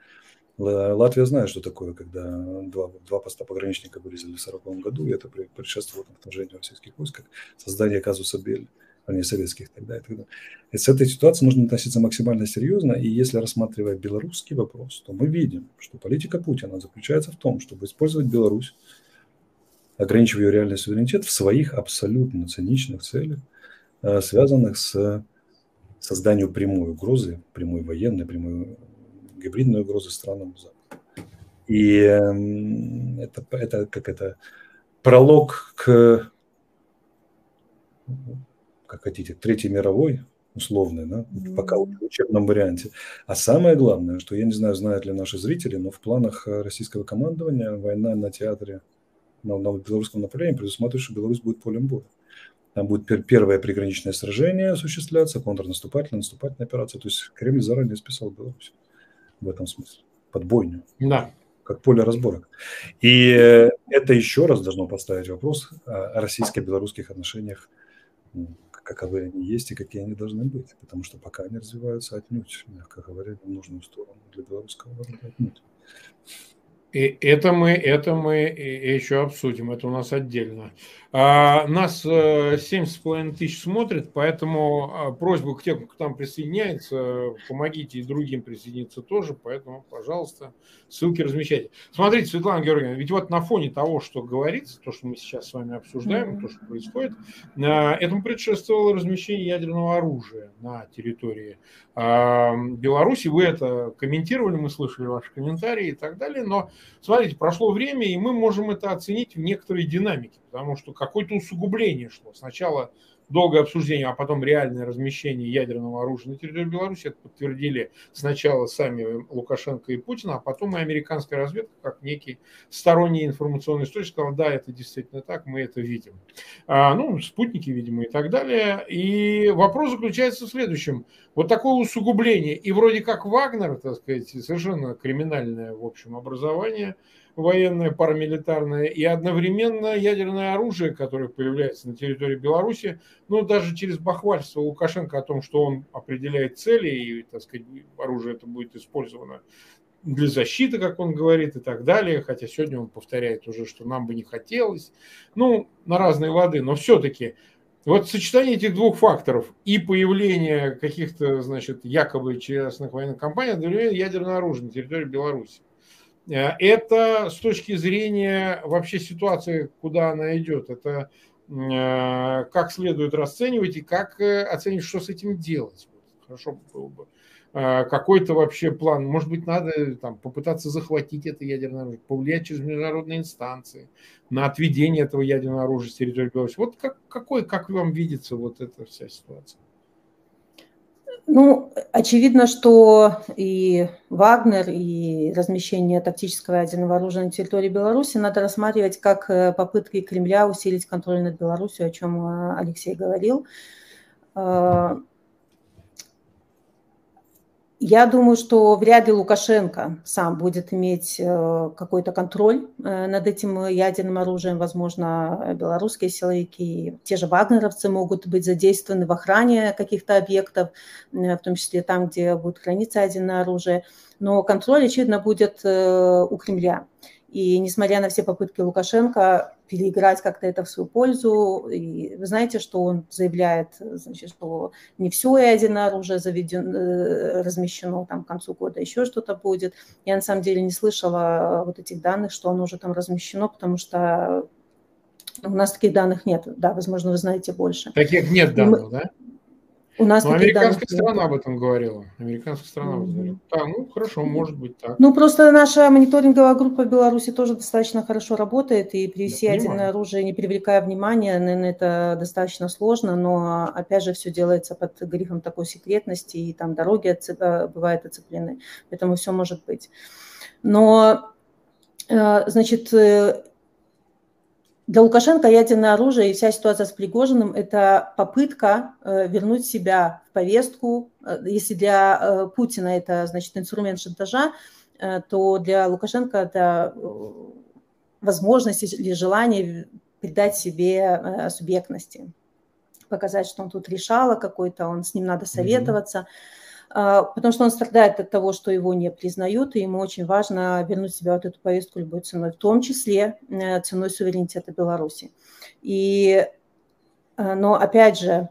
Латвия знает, что такое, когда два, два поста пограничника вырезали в 1940 году, и это предшествовало вторжению российских войск, создание казуса Бель вернее, советских тогда и тогда. И с этой ситуацией нужно относиться максимально серьезно, и если рассматривать белорусский вопрос, то мы видим, что политика Путина заключается в том, чтобы использовать Беларусь, ограничивая ее реальный суверенитет в своих абсолютно циничных целях, э, связанных с созданием прямой угрозы, прямой военной, прямой гибридной угрозы странам Запада. И эм, это, это как это пролог к как хотите, Третьей мировой, условной, да, mm-hmm. пока в учебном варианте. А самое главное, что я не знаю, знают ли наши зрители, но в планах э, российского командования война на театре на, на белорусском направлении предусматривает, что Беларусь будет полем боя. Там будет первое приграничное сражение осуществляться, контрнаступательная, наступательная операция. То есть Кремль заранее списал Беларусь в этом смысле, под бойню. Да. Как поле разборок. И это еще раз должно поставить вопрос о российско-белорусских отношениях каковы они есть и какие они должны быть. Потому что пока они развиваются отнюдь, мягко говоря, в нужную сторону для белорусского народа отнюдь. И это мы, это мы еще обсудим, это у нас отдельно. А, нас э, семь с половиной тысяч смотрит, поэтому а, просьба к тем, кто там присоединяется, помогите и другим присоединиться тоже, поэтому, пожалуйста, ссылки размещайте. Смотрите, Светлана Георгиевна, ведь вот на фоне того, что говорится, то, что мы сейчас с вами обсуждаем, mm-hmm. то, что происходит, а, этому предшествовало размещение ядерного оружия на территории Беларуси. Вы это комментировали, мы слышали ваши комментарии и так далее, но, смотрите, прошло время, и мы можем это оценить в некоторой динамике, потому что какое-то усугубление шло. Сначала долгое обсуждение, а потом реальное размещение ядерного оружия на территории Беларуси. Это подтвердили сначала сами Лукашенко и Путин, а потом и американская разведка, как некий сторонний информационный источник, сказал, да, это действительно так, мы это видим. А, ну, спутники, видимо, и так далее. И вопрос заключается в следующем. Вот такое усугубление, и вроде как Вагнер, так сказать, совершенно криминальное, в общем, образование – военное, парамилитарное, и одновременно ядерное оружие, которое появляется на территории Беларуси, ну, даже через бахвальство Лукашенко о том, что он определяет цели, и, так сказать, оружие это будет использовано для защиты, как он говорит, и так далее. Хотя сегодня он повторяет уже, что нам бы не хотелось. Ну, на разные лады, но все-таки вот сочетание этих двух факторов и появление каких-то, значит, якобы частных военных компаний, ядерное оружие на территории Беларуси. Э, это с точки зрения вообще ситуации, куда она идет, это э, как следует расценивать и как э, оценивать, что с этим делать. Хорошо было бы какой-то вообще план. Может быть, надо там, попытаться захватить это ядерное оружие, повлиять через международные инстанции на отведение этого ядерного оружия с территории Беларуси. Вот как, какой, как вам видится вот эта вся ситуация? Ну, очевидно, что и Вагнер, и размещение тактического ядерного оружия на территории Беларуси надо рассматривать как э, попытки Кремля усилить контроль над Беларусью, о чем э, Алексей говорил. Э, я думаю, что вряд ли Лукашенко сам будет иметь э, какой-то контроль э, над этим ядерным оружием. Возможно, белорусские силовики, те же вагнеровцы могут быть задействованы в охране каких-то объектов, э, в том числе там, где будет храниться ядерное оружие. Но контроль, очевидно, будет у Кремля. И несмотря на все попытки Лукашенко переиграть как-то это в свою пользу, и вы знаете, что он заявляет, значит, что не все ядерное оружие заведено, э, размещено там к концу года, еще что-то будет. Я на самом деле не слышала вот этих данных, что оно уже там размещено, потому что у нас таких данных нет. Да, возможно, вы знаете больше. Таких нет данных, мы... да? У нас ну, американская страна об этом говорила. Американская страна mm-hmm. говорила. Да, ну хорошо, может быть так. Ну просто наша мониторинговая группа в Беларуси тоже достаточно хорошо работает, и привести ядерное понимаю. оружие, не привлекая внимания, наверное, это достаточно сложно, но опять же все делается под грифом такой секретности, и там дороги отцеп... Э, бывают оцеплены, поэтому все может быть. Но, э, значит, э, для Лукашенко ядерное оружие и вся ситуация с Пригожиным – это попытка э, вернуть себя в повестку. Э, если для э, Путина это, значит, инструмент шантажа, то для Лукашенко это возможность или желание придать себе субъектности, показать, что он тут решала какой-то, он с ним надо советоваться. Mm-hmm. А, потому что он страдает от того, что его не признают, и ему очень важно вернуть себя вот эту повестку любой ценой, в том числе э, ценой суверенитета Беларуси. И э, но опять же,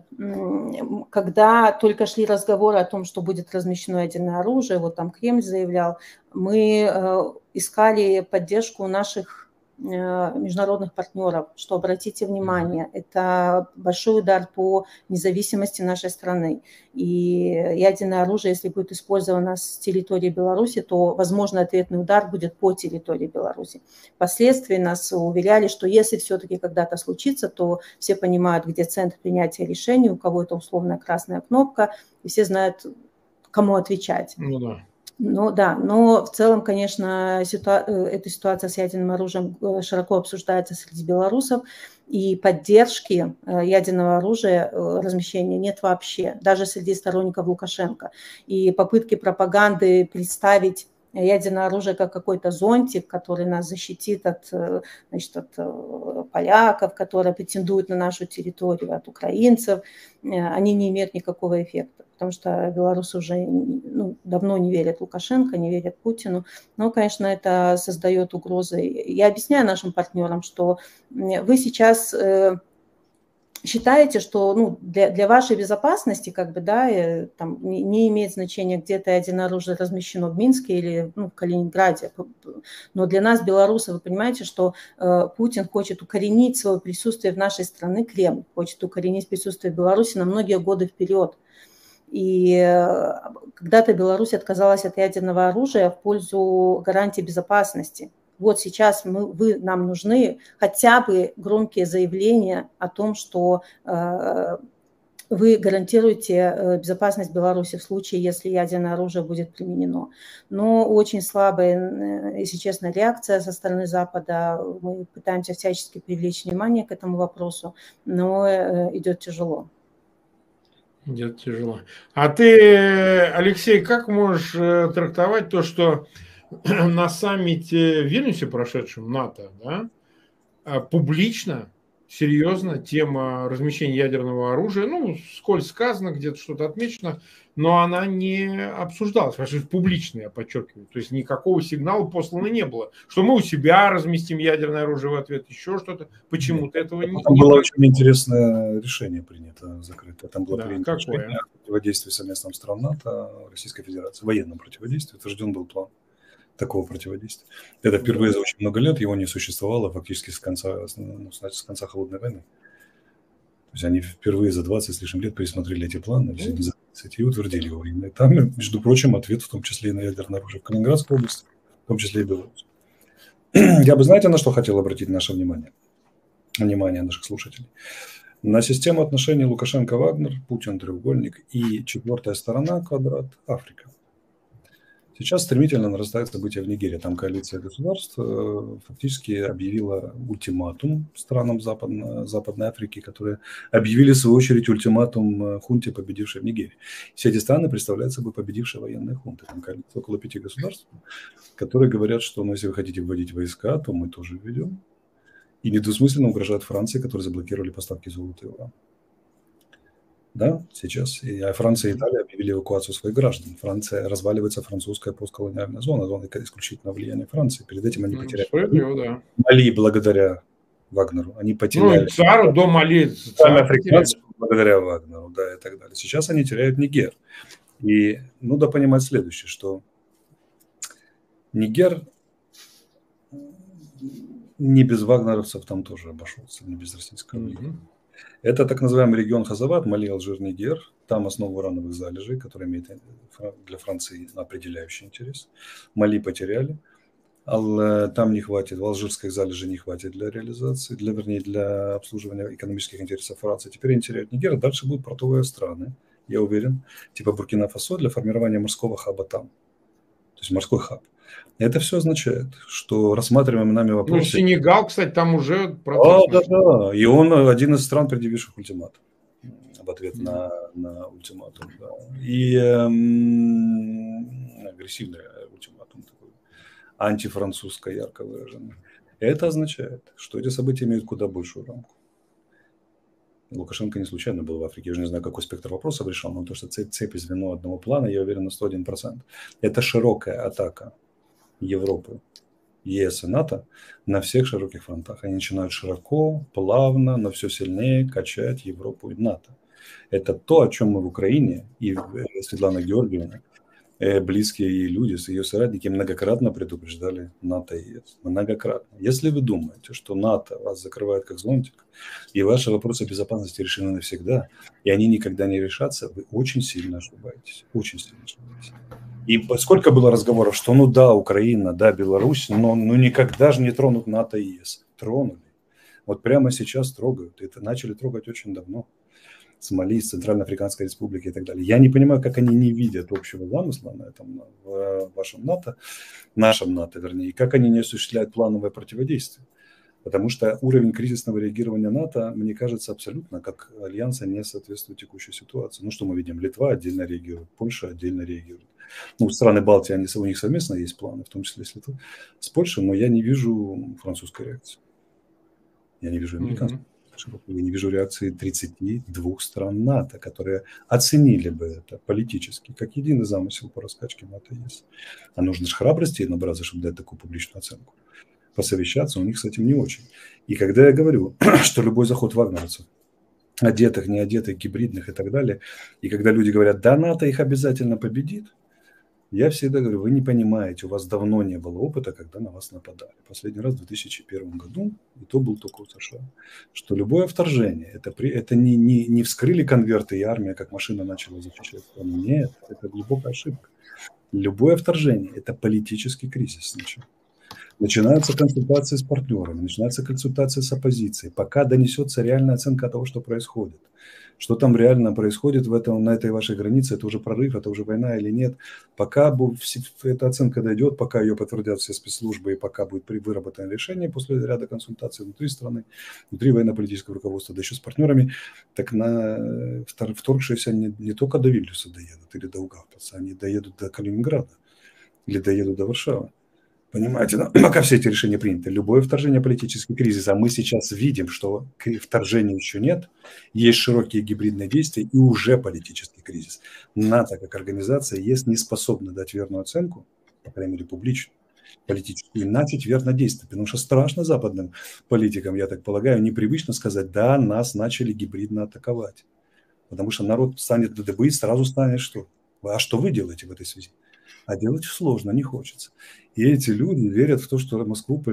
когда только шли разговоры о том, что будет размещено ядерное оружие, вот там Кремль заявлял, мы э, искали поддержку наших международных партнеров, что обратите внимание, это большой удар по независимости нашей страны. И ядерное оружие, если будет использовано с территории Беларуси, то, возможно, ответный удар будет по территории Беларуси. Впоследствии нас уверяли, что если все-таки когда-то случится, то все понимают, где центр принятия решений, у кого это условная красная кнопка, и все знают, кому отвечать. Ну да. Ну да, но в целом, конечно, ситуа- э, эта ситуация с ядерным оружием э, широко обсуждается среди белорусов, и поддержки э, ядерного оружия размещения нет вообще, даже среди сторонников Лукашенко. И попытки пропаганды представить ядерное оружие как какой-то зонтик, который нас защитит от, э, значит, от э, поляков, которые претендуют на нашу территорию, от украинцев, э, они не имеют никакого эффекта, потому что белорусы уже ну, давно не верят Лукашенко, не верят Путину. Но, конечно, это создает угрозы. Я объясняю нашим партнерам, что вы сейчас считаете, что ну, для, для вашей безопасности как бы, да, э, там, не, не имеет значения, где это один оружие размещено в Минске или ну, в Калининграде, но для нас, белорусов, вы понимаете, что э, Путин хочет укоренить свое присутствие в нашей стране, Кремль хочет укоренить присутствие Беларуси на многие годы вперед. И э, когда-то Беларусь отказалась от ядерного оружия в пользу гарантии безопасности – вот сейчас мы, вы нам нужны, хотя бы громкие заявления о том, что э, вы гарантируете э, безопасность Беларуси в случае, если ядерное оружие будет применено. Но очень слабая, э, если честно, реакция со стороны Запада. Мы пытаемся всячески привлечь внимание к этому вопросу, но идет тяжело. Идет тяжело. А ты, Алексей, как можешь трактовать то, что на саммите в Вильнюсе прошедшем НАТО, да, а, публично, серьезно, тема размещения ядерного оружия, ну, сколь сказано, где-то что-то отмечено, но она не обсуждалась, потому что публично, я подчеркиваю. То есть никакого сигнала послано не было, что мы у себя разместим ядерное оружие в ответ, еще что-то. Почему-то этого не Там было очень интересное решение принято, закрытое. Там было да, принято какое? решение о противодействии совместным странам НАТО Российской Федерации, военном противодействии. Утвержден был план такого противодействия. Это впервые за очень много лет его не существовало фактически с конца, ну, с конца Холодной войны. То есть они впервые за 20 с лишним лет пересмотрели эти планы, и утвердили его. И там, между прочим, ответ в том числе и на ядерное оружие в Калининградской области, в том числе и Беларусь. Я бы, знаете, на что хотел обратить наше внимание? Внимание наших слушателей. На систему отношений Лукашенко-Вагнер, Путин-треугольник и четвертая сторона, квадрат, Африка. Сейчас стремительно нарастает события в Нигерии. Там коалиция государств э, фактически объявила ультиматум странам Западной, Западной Африки, которые объявили, в свою очередь, ультиматум э, хунте, победившей в Нигерии. Все эти страны представляют собой победившие военные хунты. Там коалиция около пяти государств, которые говорят, что ну, если вы хотите вводить войска, то мы тоже введем. И недвусмысленно угрожают Франции, которые заблокировали поставки золота и урана да, сейчас. И Франция и Италия объявили эвакуацию своих граждан. Франция, разваливается французская постколониальная зона, зона исключительно влияния Франции. Перед этим они ну, потеряли ну, да. Мали благодаря Вагнеру. Они потеряли... Ну, цару до Мали. Царь благодаря Вагнеру, да, и так далее. Сейчас они теряют Нигер. И ну да понимать следующее, что Нигер не без вагнеровцев там тоже обошелся, не без российского mm-hmm. Это так называемый регион Хазават, Мали, Алжир, Нигер. Там основа урановых залежей, которые имеют для Франции определяющий интерес. Мали потеряли. Э, там не хватит, в алжирских залежей не хватит для реализации, для, вернее, для обслуживания экономических интересов Франции. Теперь они теряют Нигер, а дальше будут портовые страны, я уверен, типа Буркина-Фасо для формирования морского хаба там. То есть морской хаб. Это все означает, что рассматриваемые нами вопросы... Ну, Сенегал, кстати, там уже процесс... А, да, да, и он один из стран, предъявивших ультиматум в ответ mm-hmm. на, на ультиматум. Да. И эм, агрессивный ультиматум такой, антифранцузско ярко выраженный. Это означает, что эти события имеют куда большую рамку. Лукашенко не случайно был в Африке. Я уже не знаю, какой спектр вопросов решал, но то, что цепь, цепь звено одного плана, я уверен на 101%. Это широкая атака Европы, ЕС и НАТО на всех широких фронтах. Они начинают широко, плавно, но все сильнее качать Европу и НАТО. Это то, о чем мы в Украине и э, Светлана Георгиевна, близкие ей люди, ее соратники многократно предупреждали НАТО и ЕС. Многократно. Если вы думаете, что НАТО вас закрывает как зонтик, и ваши вопросы безопасности решены навсегда, и они никогда не решатся, вы очень сильно ошибаетесь. Очень сильно ошибаетесь. И сколько было разговоров, что ну да, Украина, да, Беларусь, но ну никогда же не тронут НАТО и ЕС. Тронули. Вот прямо сейчас трогают. Это начали трогать очень давно. Сомали, Центральноафриканской Республики и так далее. Я не понимаю, как они не видят общего замысла на этом, в вашем НАТО, нашем НАТО, вернее, и как они не осуществляют плановое противодействие. Потому что уровень кризисного реагирования НАТО, мне кажется, абсолютно как альянса не соответствует текущей ситуации. Ну, что мы видим? Литва отдельно реагирует, Польша отдельно реагирует. Ну, страны Балтии, они, у них совместно есть планы, в том числе с, Литвой, с Польшей, но я не вижу французской реакции. Я не вижу американской. Mm-hmm. Я не вижу реакции 32 стран НАТО, которые оценили бы это политически, как единый замысел по раскачке НАТО есть. А нужно же храбрости набраться, чтобы дать такую публичную оценку посовещаться, у них с этим не очень. И когда я говорю, что любой заход вагнеровцев, одетых, не одетых, гибридных и так далее, и когда люди говорят, да, НАТО их обязательно победит, я всегда говорю, вы не понимаете, у вас давно не было опыта, когда на вас нападали. Последний раз в 2001 году, и то был только у США, что любое вторжение, это, при, это не, не, не вскрыли конверты и армия, как машина начала защищать страну. Нет, это глубокая ошибка. Любое вторжение – это политический кризис сначала. Начинаются консультации с партнерами, начинается консультация с оппозицией, пока донесется реальная оценка того, что происходит. Что там реально происходит в этом, на этой вашей границе, это уже прорыв, это уже война или нет. Пока эта оценка дойдет, пока ее подтвердят все спецслужбы и пока будет выработано решение после ряда консультаций внутри страны, внутри военно-политического руководства, да еще с партнерами, так на вторгшиеся не, не только до Вильнюса доедут или до Угавпаса, они доедут до Калининграда или доедут до Варшавы. Понимаете, но пока все эти решения приняты, любое вторжение политический кризис, а мы сейчас видим, что вторжения еще нет, есть широкие гибридные действия и уже политический кризис. НАТО как организация есть не способна дать верную оценку, по крайней мере публичную, политическую, и начать верно действовать. Потому что страшно западным политикам, я так полагаю, непривычно сказать, да, нас начали гибридно атаковать. Потому что народ станет ДДБ и сразу станет что? А что вы делаете в этой связи? А делать сложно, не хочется. И эти люди верят в то, что Москву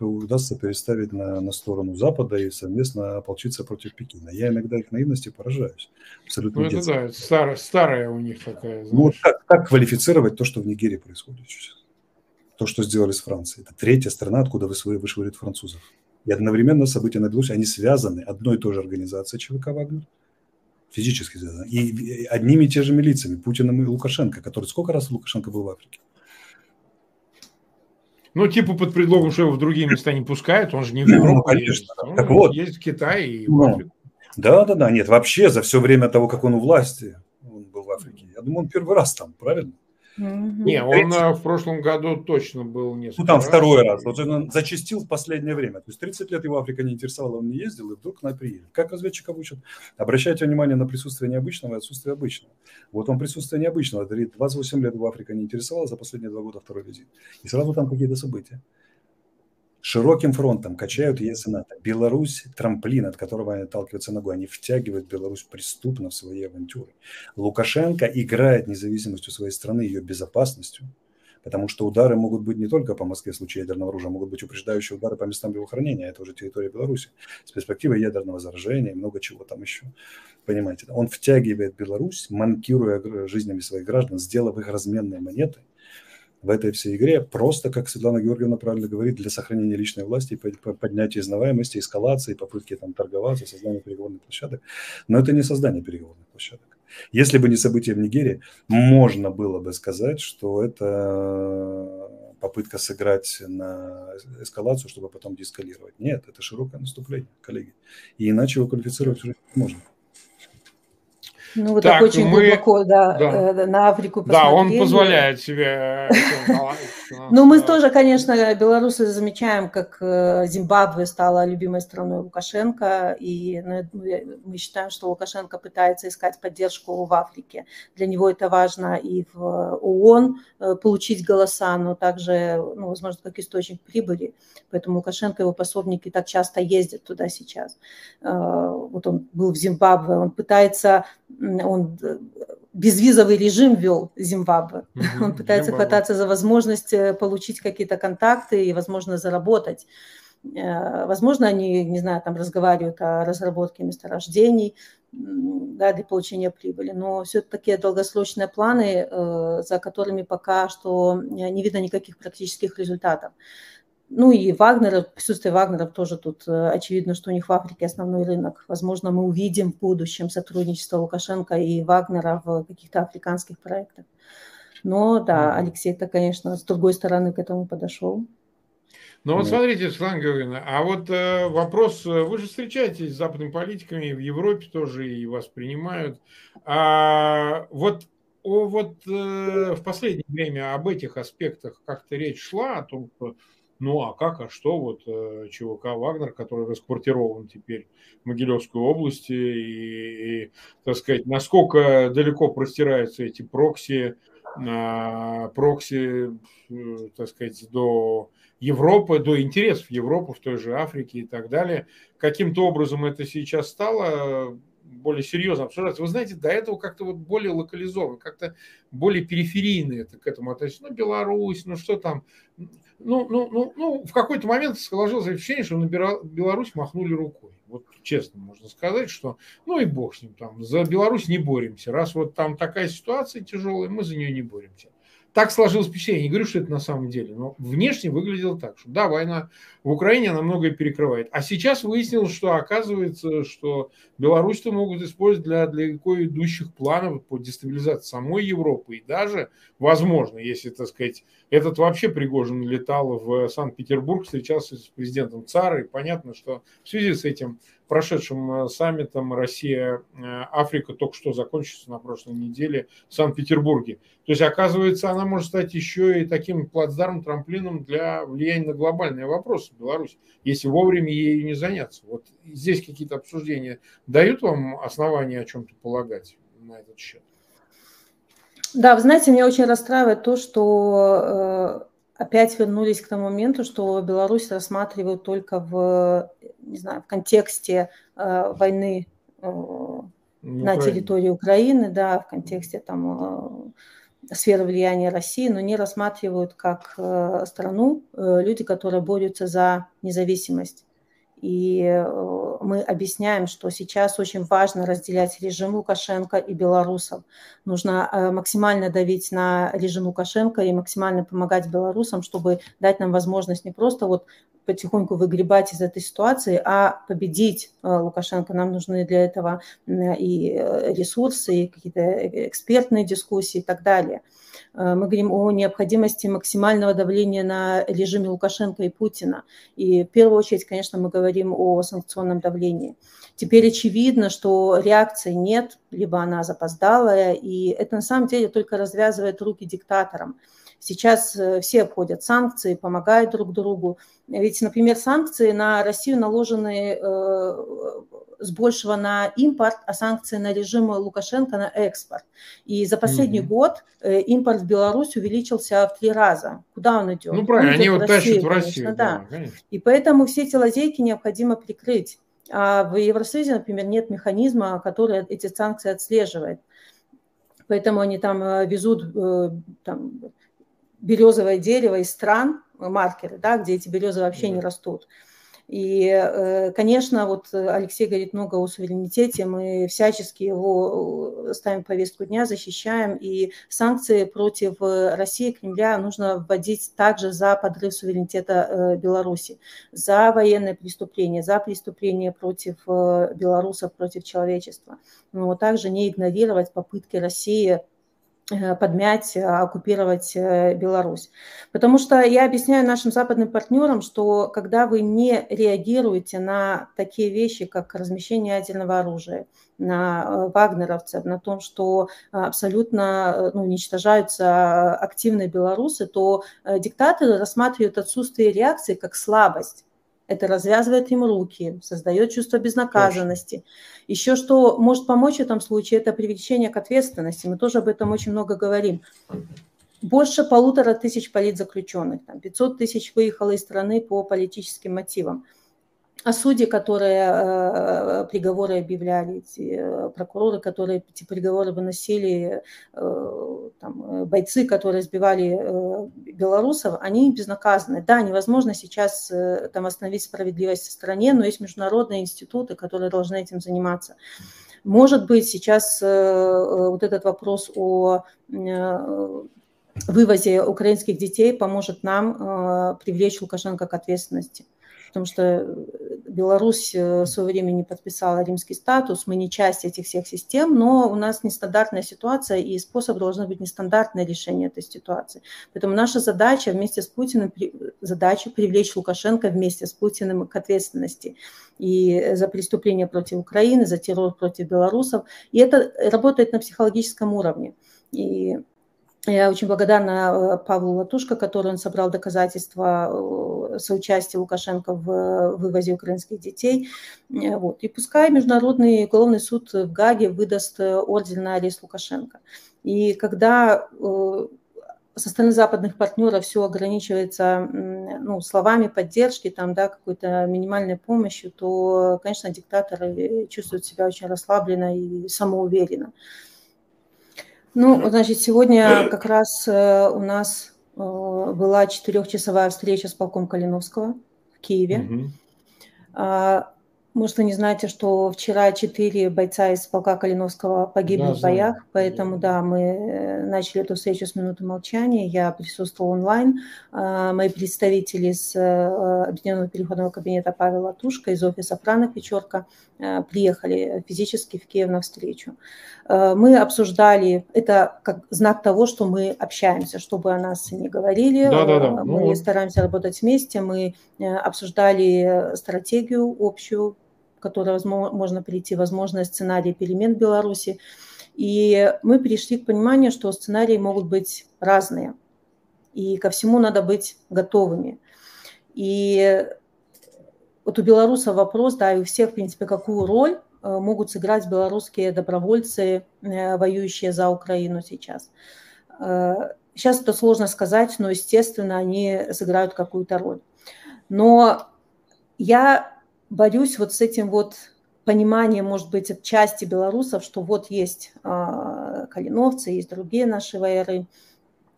удастся переставить на, на сторону Запада и совместно ополчиться против Пекина. Я иногда их наивности поражаюсь. Абсолютно ну, это да, старая, старая у них такая. Ну, как, как квалифицировать то, что в Нигерии происходит сейчас? То, что сделали с Францией. Это третья страна, откуда вышвыривают французов. И одновременно события на Беларуси, они связаны одной и той же организацией ЧВК «Вагнер», физически связаны. И одними и те же лицами, Путиным и Лукашенко, который сколько раз Лукашенко был в Африке? Ну, типа под предлогом, что его в другие места не пускают, он же не в ну, Европу ну, ездит. Он так вот. ездит в Китай и ну, в Африку. Да, да, да, нет, вообще за все время того, как он у власти, он был в Африке. Я думаю, он первый раз там, правильно? Не, он э, в прошлом году точно был несколько Ну, там раз. второй раз. Вот он зачастил в последнее время. То есть 30 лет его Африка не интересовала, он не ездил, и вдруг на приедет. Как разведчиков учат? Обращайте внимание на присутствие необычного и отсутствие обычного. Вот он присутствие необычного. 28 лет его Африка не интересовала, за последние два года второй визит. И сразу там какие-то события широким фронтом качают ЕС и НАТО. Беларусь – трамплин, от которого они отталкиваются ногой. Они втягивают Беларусь преступно в свои авантюры. Лукашенко играет независимостью своей страны, ее безопасностью, потому что удары могут быть не только по Москве в случае ядерного оружия, могут быть упреждающие удары по местам его хранения, это уже территория Беларуси, с перспективой ядерного заражения и много чего там еще. Понимаете, он втягивает Беларусь, манкируя жизнями своих граждан, сделав их разменной монетой, в этой всей игре просто, как Светлана Георгиевна правильно говорит, для сохранения личной власти, поднятия изнаваемости, эскалации, попытки там торговаться, создания переговорных площадок. Но это не создание переговорных площадок. Если бы не события в Нигерии, можно было бы сказать, что это попытка сыграть на эскалацию, чтобы потом деэскалировать. Нет, это широкое наступление, коллеги. И иначе его квалифицировать уже можно. Ну, вот так, так очень мы... глубоко, да, да. Э, на Африку посмотрели. Да, он позволяет себе. Ну, мы тоже, конечно, белорусы замечаем, как э, Зимбабве стала любимой страной Лукашенко, и ну, мы считаем, что Лукашенко пытается искать поддержку в Африке. Для него это важно и в ООН э, получить голоса, но также, ну, возможно, как источник прибыли. Поэтому Лукашенко и его пособники так часто ездят туда сейчас. Вот он был в Зимбабве, он пытается он э, безвизовый режим ввел Зимбабве. Угу, он пытается Зимбабве. хвататься за возможность э, получить какие-то контакты и, возможно, заработать. Э, возможно, они, не знаю, там разговаривают о разработке месторождений да, для получения прибыли, но все это такие долгосрочные планы, за которыми пока что не видно никаких практических результатов. Ну и Вагнера, присутствие Вагнеров тоже тут э, очевидно, что у них в Африке основной рынок. Возможно, мы увидим в будущем сотрудничество Лукашенко и Вагнера в каких-то африканских проектах. Но да, Алексей-то, конечно, с другой стороны к этому подошел. Ну вот смотрите, Светлана Георгиевна, а вот э, вопрос, э, вы же встречаетесь с западными политиками, в Европе тоже и вас принимают. А, вот о, вот э, в последнее время об этих аспектах как-то речь шла, о том, что ну а как, а что, вот э, ЧВК «Вагнер», который расквартирован теперь в Могилевской области, и, и так сказать, насколько далеко простираются эти прокси, э, прокси, э, так сказать, до Европы, до интересов Европы в той же Африке и так далее. Каким-то образом это сейчас стало более серьезно обсуждаться. Вы знаете, до этого как-то вот более локализованно, как-то более периферийно это к этому относится. Ну, Беларусь, ну что там. Ну, ну, ну, ну в какой-то момент сложилось ощущение, что на Беларусь махнули рукой. Вот честно можно сказать, что ну и бог с ним там, за Беларусь не боремся. Раз вот там такая ситуация тяжелая, мы за нее не боремся так сложилось впечатление. Я не говорю, что это на самом деле, но внешне выглядело так, что да, война в Украине, она многое перекрывает. А сейчас выяснилось, что оказывается, что Беларусь-то могут использовать для далеко идущих планов по дестабилизации самой Европы. И даже, возможно, если, так сказать, этот вообще Пригожин летал в Санкт-Петербург, встречался с президентом ЦАРа, и понятно, что в связи с этим прошедшим э, саммитом Россия-Африка э, только что закончился на прошлой неделе в Санкт-Петербурге. То есть, оказывается, она может стать еще и таким плацдармом, трамплином для влияния на глобальные вопросы Беларуси, если вовремя ею не заняться. Вот здесь какие-то обсуждения дают вам основания о чем-то полагать на этот счет? Да, вы знаете, меня очень расстраивает то, что э, опять вернулись к тому моменту, что Беларусь рассматривают только в, не знаю, в контексте э, войны э, ну, на территории Украины, да, в контексте там э, сферы влияния России, но не рассматривают как э, страну э, люди, которые борются за независимость. И э, мы объясняем, что сейчас очень важно разделять режим Лукашенко и белорусов. Нужно э, максимально давить на режим Лукашенко и максимально помогать белорусам, чтобы дать нам возможность не просто вот потихоньку выгребать из этой ситуации, а победить э, Лукашенко. Нам нужны для этого и ресурсы, и какие-то экспертные дискуссии и так далее. Э, мы говорим о необходимости максимального давления на режиме Лукашенко и Путина. И в первую очередь, конечно, мы говорим о санкционном давлении. Теперь очевидно, что реакции нет, либо она запоздалая, и это на самом деле только развязывает руки диктаторам. Сейчас э, все обходят санкции, помогают друг другу. Ведь, например, санкции на Россию наложены э, с большего на импорт, а санкции на режим Лукашенко на экспорт. И за последний mm-hmm. год э, импорт в Беларусь увеличился в три раза. Куда он идет? Ну, правильно, они вот тащат в Россию. Конечно, да. да. И поэтому все эти лазейки необходимо прикрыть. А в Евросоюзе, например, нет механизма, который эти санкции отслеживает. Поэтому они там везут там, березовое дерево из стран, маркеры, да, где эти березы вообще не растут. И, э, конечно, вот Алексей говорит много о суверенитете, мы всячески его э, ставим в повестку дня, защищаем, и санкции против России, Кремля нужно вводить также за подрыв суверенитета э, Беларуси, за военные преступления, за преступления против белорусов, против человечества. Но также не игнорировать попытки России Э, подмять, э, оккупировать э, Беларусь. Потому что я объясняю нашим западным партнерам, что когда вы не реагируете на такие вещи, как размещение ядерного оружия, на вагнеровцев, на том, что абсолютно ну, уничтожаются активные белорусы, то диктаторы рассматривают отсутствие реакции как слабость это развязывает им руки, создает чувство безнаказанности. Точно. Еще что может помочь в этом случае, это привлечение к ответственности. Мы тоже об этом очень много говорим. Больше полутора тысяч политзаключенных, там 500 тысяч выехало из страны по политическим мотивам а судьи, которые э, приговоры объявляли, эти прокуроры, которые эти приговоры выносили, э, там, э, бойцы, которые сбивали белорусов, они безнаказаны. Да, невозможно сейчас там остановить справедливость в стране, но есть международные институты, которые должны этим заниматься. Может быть, сейчас вот этот вопрос о вывозе украинских детей поможет нам привлечь Лукашенко к ответственности. Потому что Беларусь в свое время не подписала римский статус, мы не часть этих всех систем, но у нас нестандартная ситуация, и способ должно быть нестандартное решение этой ситуации. Поэтому наша задача вместе с Путиным, задача привлечь Лукашенко вместе с Путиным к ответственности и за преступления против Украины, за террор против белорусов. И это работает на психологическом уровне. И я очень благодарна э, Павлу Латушко, который он собрал доказательства э, соучастия Лукашенко в вывозе украинских детей. Э, вот. И пускай Международный уголовный суд в Гаге выдаст ордер на арест Лукашенко. И когда со стороны западных партнеров все ограничивается ну, словами поддержки, там, да, какой-то минимальной помощью, то, конечно, диктаторы чувствуют себя очень расслабленно и самоуверенно. Ну, значит, сегодня как раз э, у нас э, была четырехчасовая встреча с полком Калиновского в Киеве. Угу. Может, вы не знаете, что вчера четыре бойца из полка Калиновского погибли да, в боях, знаю. поэтому, да, мы э, начали эту встречу с минуты молчания. Я присутствовала онлайн. А, мои представители из э, Объединенного переходного кабинета Павел Латушка из офиса Франа Печорка э, приехали физически в Киев на встречу. Мы обсуждали, это как знак того, что мы общаемся, чтобы о нас не говорили. Да, да, да. Мы ну, стараемся работать вместе, мы обсуждали стратегию общую, которой можно прийти, возможно, сценарий перемен в Беларуси. И мы пришли к пониманию, что сценарии могут быть разные, и ко всему надо быть готовыми. И вот у белорусов вопрос, да, и у всех, в принципе, какую роль э, могут сыграть белорусские добровольцы, э, воюющие за Украину сейчас. Э, сейчас это сложно сказать, но, естественно, они сыграют какую-то роль. Но я борюсь вот с этим вот пониманием, может быть, от части белорусов, что вот есть э, калиновцы, есть другие наши воеры,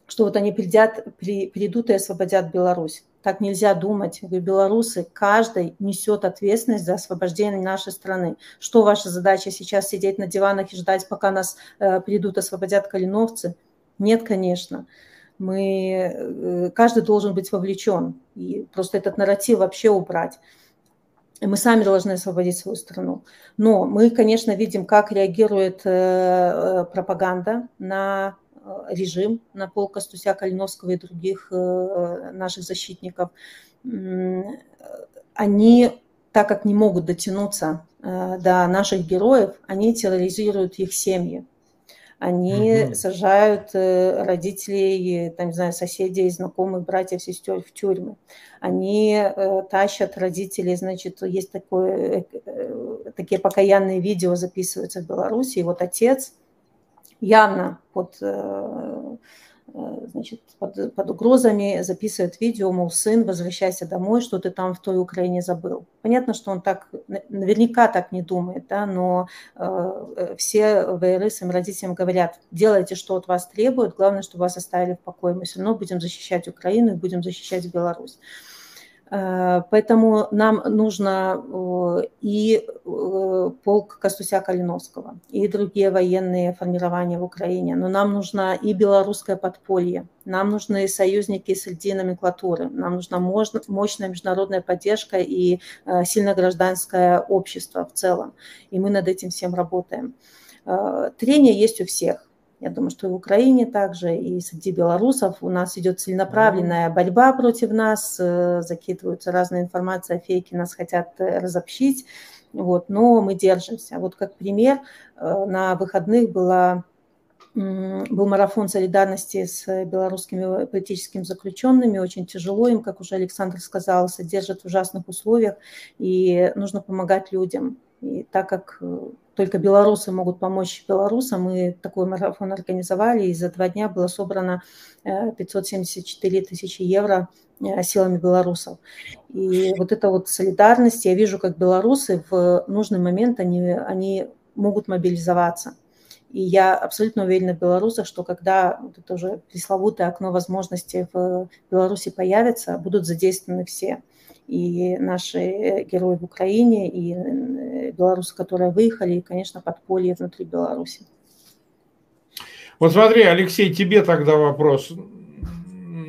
что вот они придят, при, придут и освободят Беларусь. Так нельзя думать. Вы, белорусы, каждый несет ответственность за освобождение нашей страны. Что ваша задача сейчас сидеть на диванах и ждать, пока нас э, придут, освободят калиновцы? Нет, конечно. Мы, э, каждый должен быть вовлечен. И просто этот нарратив вообще убрать мы сами должны освободить свою страну. Но мы, конечно, видим, как реагирует э, э, пропаганда на э, режим, на полка Стуся Калиновского и других наших защитников. Они, так как не могут дотянуться до наших героев, они терроризируют их семьи они угу. сажают э, родителей, там, не знаю, соседей, знакомых, братьев, сестер в тюрьмы. Они э, тащат родителей, значит, есть такое, э, такие покаянные видео записываются в Беларуси, и вот отец явно под значит, под, под угрозами записывает видео, мол, сын, возвращайся домой, что ты там в той Украине забыл. Понятно, что он так, наверняка так не думает, да, но э, все ВРы своим родителям говорят, делайте, что от вас требуют, главное, чтобы вас оставили в покое, мы все равно будем защищать Украину и будем защищать Беларусь. Э, поэтому нам нужно э, и э, полк Костуся Калиновского, и другие военные формирования в Украине, но нам нужно и белорусское подполье, нам нужны союзники среди номенклатуры, нам нужна мощная международная поддержка и сильное гражданское общество в целом. И мы над этим всем работаем. Трение есть у всех. Я думаю, что и в Украине также, и среди белорусов у нас идет целенаправленная борьба против нас, э, закидываются разная информация, фейки нас хотят э, разобщить, вот, но мы держимся. Вот как пример, э, на выходных была был марафон солидарности с белорусскими политическими заключенными. Очень тяжело им, как уже Александр сказал, содержат в ужасных условиях, и нужно помогать людям. И так как только белорусы могут помочь белорусам. Мы такой марафон организовали, и за два дня было собрано 574 э, тысячи евро э, силами белорусов. И вот эта вот солидарность, я вижу, как белорусы в нужный момент, они, они могут мобилизоваться. И я абсолютно уверена в белорусах, что когда вот это уже пресловутое окно возможностей в Беларуси появится, будут задействованы все и наши герои в Украине, и э, белорусы, которые выехали, и, конечно, подполье внутри Беларуси. Вот смотри, Алексей, тебе тогда вопрос.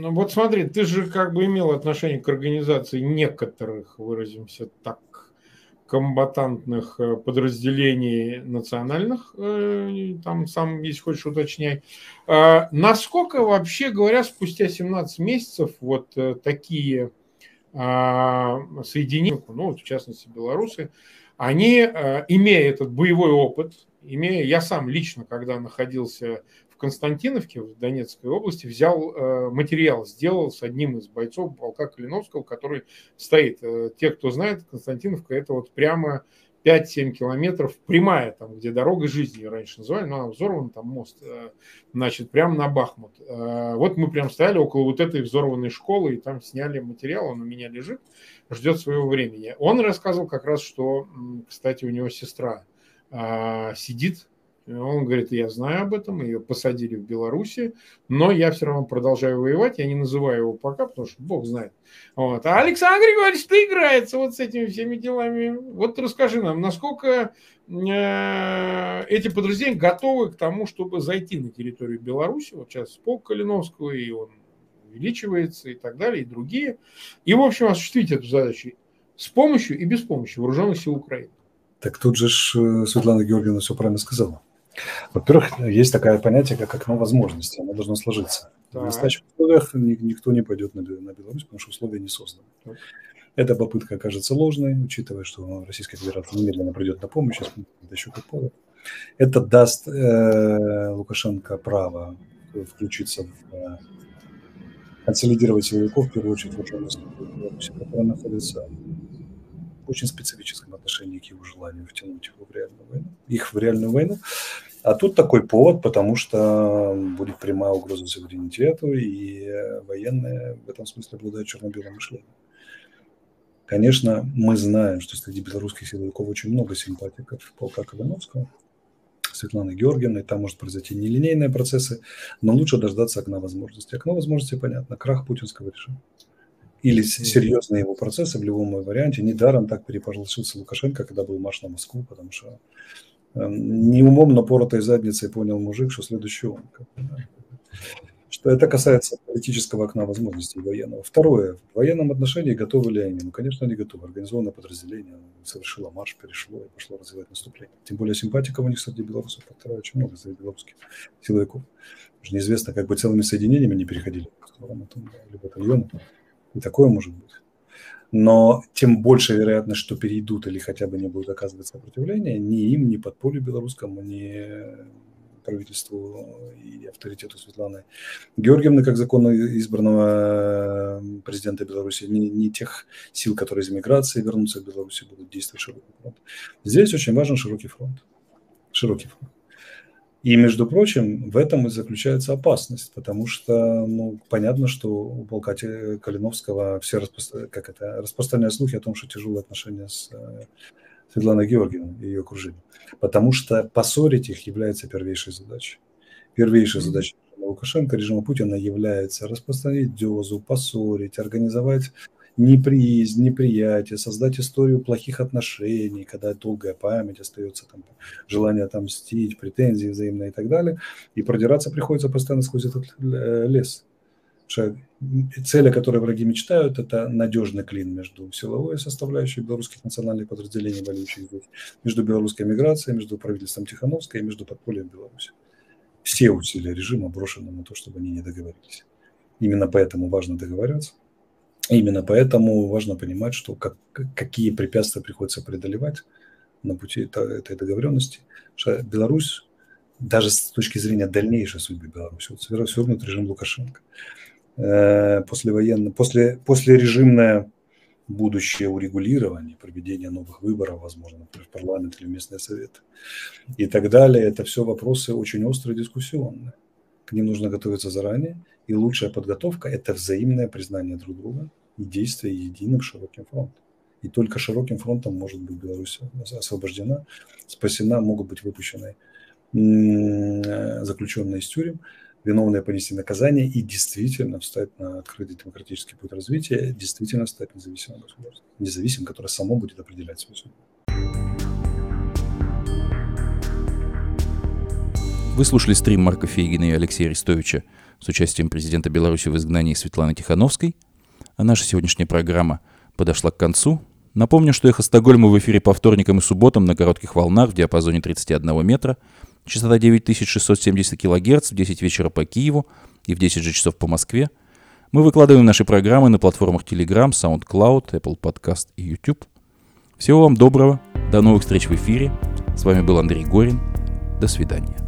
Ну вот смотри, ты же как бы имел отношение к организации некоторых, выразимся так, комбатантных э, подразделений национальных, э, там сам, если хочешь, уточняй. А насколько вообще говоря, спустя 17 месяцев вот э, такие а, соединения, ну, в частности, белорусы, они, имея этот боевой опыт, имея, я сам лично, когда находился Константиновке, в Донецкой области, взял э, материал, сделал с одним из бойцов полка Калиновского, который стоит. Э, те, кто знает, Константиновка это вот прямо 5-7 километров прямая, там, где дорога жизни раньше называли, но она взорвана, там мост, э, значит, прямо на Бахмут. Вот мы прям стояли около вот этой взорванной школы, и там сняли материал, он у меня лежит, ждет своего времени. Он рассказывал как раз, что, кстати, у него сестра сидит он говорит, я знаю об этом, ее посадили в Беларуси, но я все равно продолжаю воевать, я не называю его пока, потому что Бог знает. Вот. А Александр Григорьевич ты играется вот с этими всеми делами. Вот расскажи нам, насколько э, эти подразделения готовы к тому, чтобы зайти на территорию Беларуси, вот сейчас полк Калиновского, и он увеличивается и так далее, и другие, и, в общем, осуществить эту задачу с помощью и без помощи вооруженных сил Украины. Так тут же э, Светлана Георгиевна все правильно сказала. Во-первых, есть такое понятие, как окно возможностей. Оно должно сложиться. Так. В настоящих условиях никто не пойдет на, на Беларусь, потому что условия не созданы. Так. Эта попытка окажется ложной, учитывая, что Российская Федерация немедленно придет на помощь, это еще как повод. Это даст э, Лукашенко право включиться в э, консолидировать силовиков, в первую очередь, в Беларуси, которая находится в очень специфическом отношении к его желанию втянуть его в реальную войну, их в реальную войну. А тут такой повод, потому что будет прямая угроза суверенитету, и военные в этом смысле обладают черно-белым мышлением. Конечно, мы знаем, что среди белорусских силовиков очень много симпатиков полка Калиновского, Светланы Георгиевны, там может произойти нелинейные процессы, но лучше дождаться окна возможностей. Окно возможностей понятно, крах путинского режима. Или серьезные его процессы в любом варианте. Недаром так переполошился Лукашенко, когда был марш на Москву, потому что не умом, но поротой задницей понял мужик, что следующий он. Что это касается политического окна возможностей военного. Второе. В военном отношении готовы ли они? Ну, конечно, они готовы. Организованное подразделение совершило марш, перешло и пошло развивать наступление. Тем более симпатиков у них среди белорусов, повторяю, очень много среди белорусских силовиков. Уже неизвестно, как бы целыми соединениями не переходили в сторону там, или. И такое может быть но тем больше вероятность, что перейдут или хотя бы не будут оказывать сопротивление ни им, ни подполью белорусскому, ни правительству и авторитету Светланы Георгиевны, как законно избранного президента Беларуси, ни, ни тех сил, которые из эмиграции вернутся в Беларуси, будут действовать широкий фронт. Здесь очень важен широкий фронт. Широкий фронт. И, между прочим, в этом и заключается опасность, потому что, ну, понятно, что у полка Калиновского все распро... как это, распространяют слухи о том, что тяжелые отношения с э, Светланой Георгиевной и ее окружением. Потому что поссорить их является первейшей задачей. Первейшей задачей Лукашенко, режима Путина является распространить дезу, поссорить, организовать неприязнь, неприятие, создать историю плохих отношений, когда долгая память остается, там, желание отомстить, претензии взаимные и так далее. И продираться приходится постоянно сквозь этот э, лес. Цели, которые враги мечтают, это надежный клин между силовой составляющей белорусских национальных подразделений, воюющих здесь, между белорусской миграцией, между правительством Тихановской и между подпольем Беларуси. Все усилия режима брошены на то, чтобы они не договорились. Именно поэтому важно договариваться. Именно поэтому важно понимать, что как, какие препятствия приходится преодолевать на пути этой договоренности. Что Беларусь, даже с точки зрения дальнейшей судьбы Беларуси, вот свергнут режим Лукашенко. Э, послевоенное, после, после режимное будущее урегулирование, проведение новых выборов, возможно, в парламент или в местные советы и так далее. Это все вопросы очень острые, дискуссионные. К ним нужно готовиться заранее. И лучшая подготовка – это взаимное признание друг друга и действие единым широким фронтом. И только широким фронтом может быть Беларусь освобождена, спасена, могут быть выпущены заключенные из тюрем, виновные понести наказание и действительно встать на открытый демократический путь развития, действительно стать независимым государством. Независимым, которое само будет определять свою судьбу. Вы слушали стрим Марка Фейгина и Алексея Арестовича с участием президента Беларуси в изгнании Светланы Тихановской. А наша сегодняшняя программа подошла к концу. Напомню, что «Эхо Стокгольма» в эфире по вторникам и субботам на коротких волнах в диапазоне 31 метра, частота 9670 кГц в 10 вечера по Киеву и в 10 же часов по Москве. Мы выкладываем наши программы на платформах Telegram, SoundCloud, Apple Podcast и YouTube. Всего вам доброго, до новых встреч в эфире. С вами был Андрей Горин. До свидания.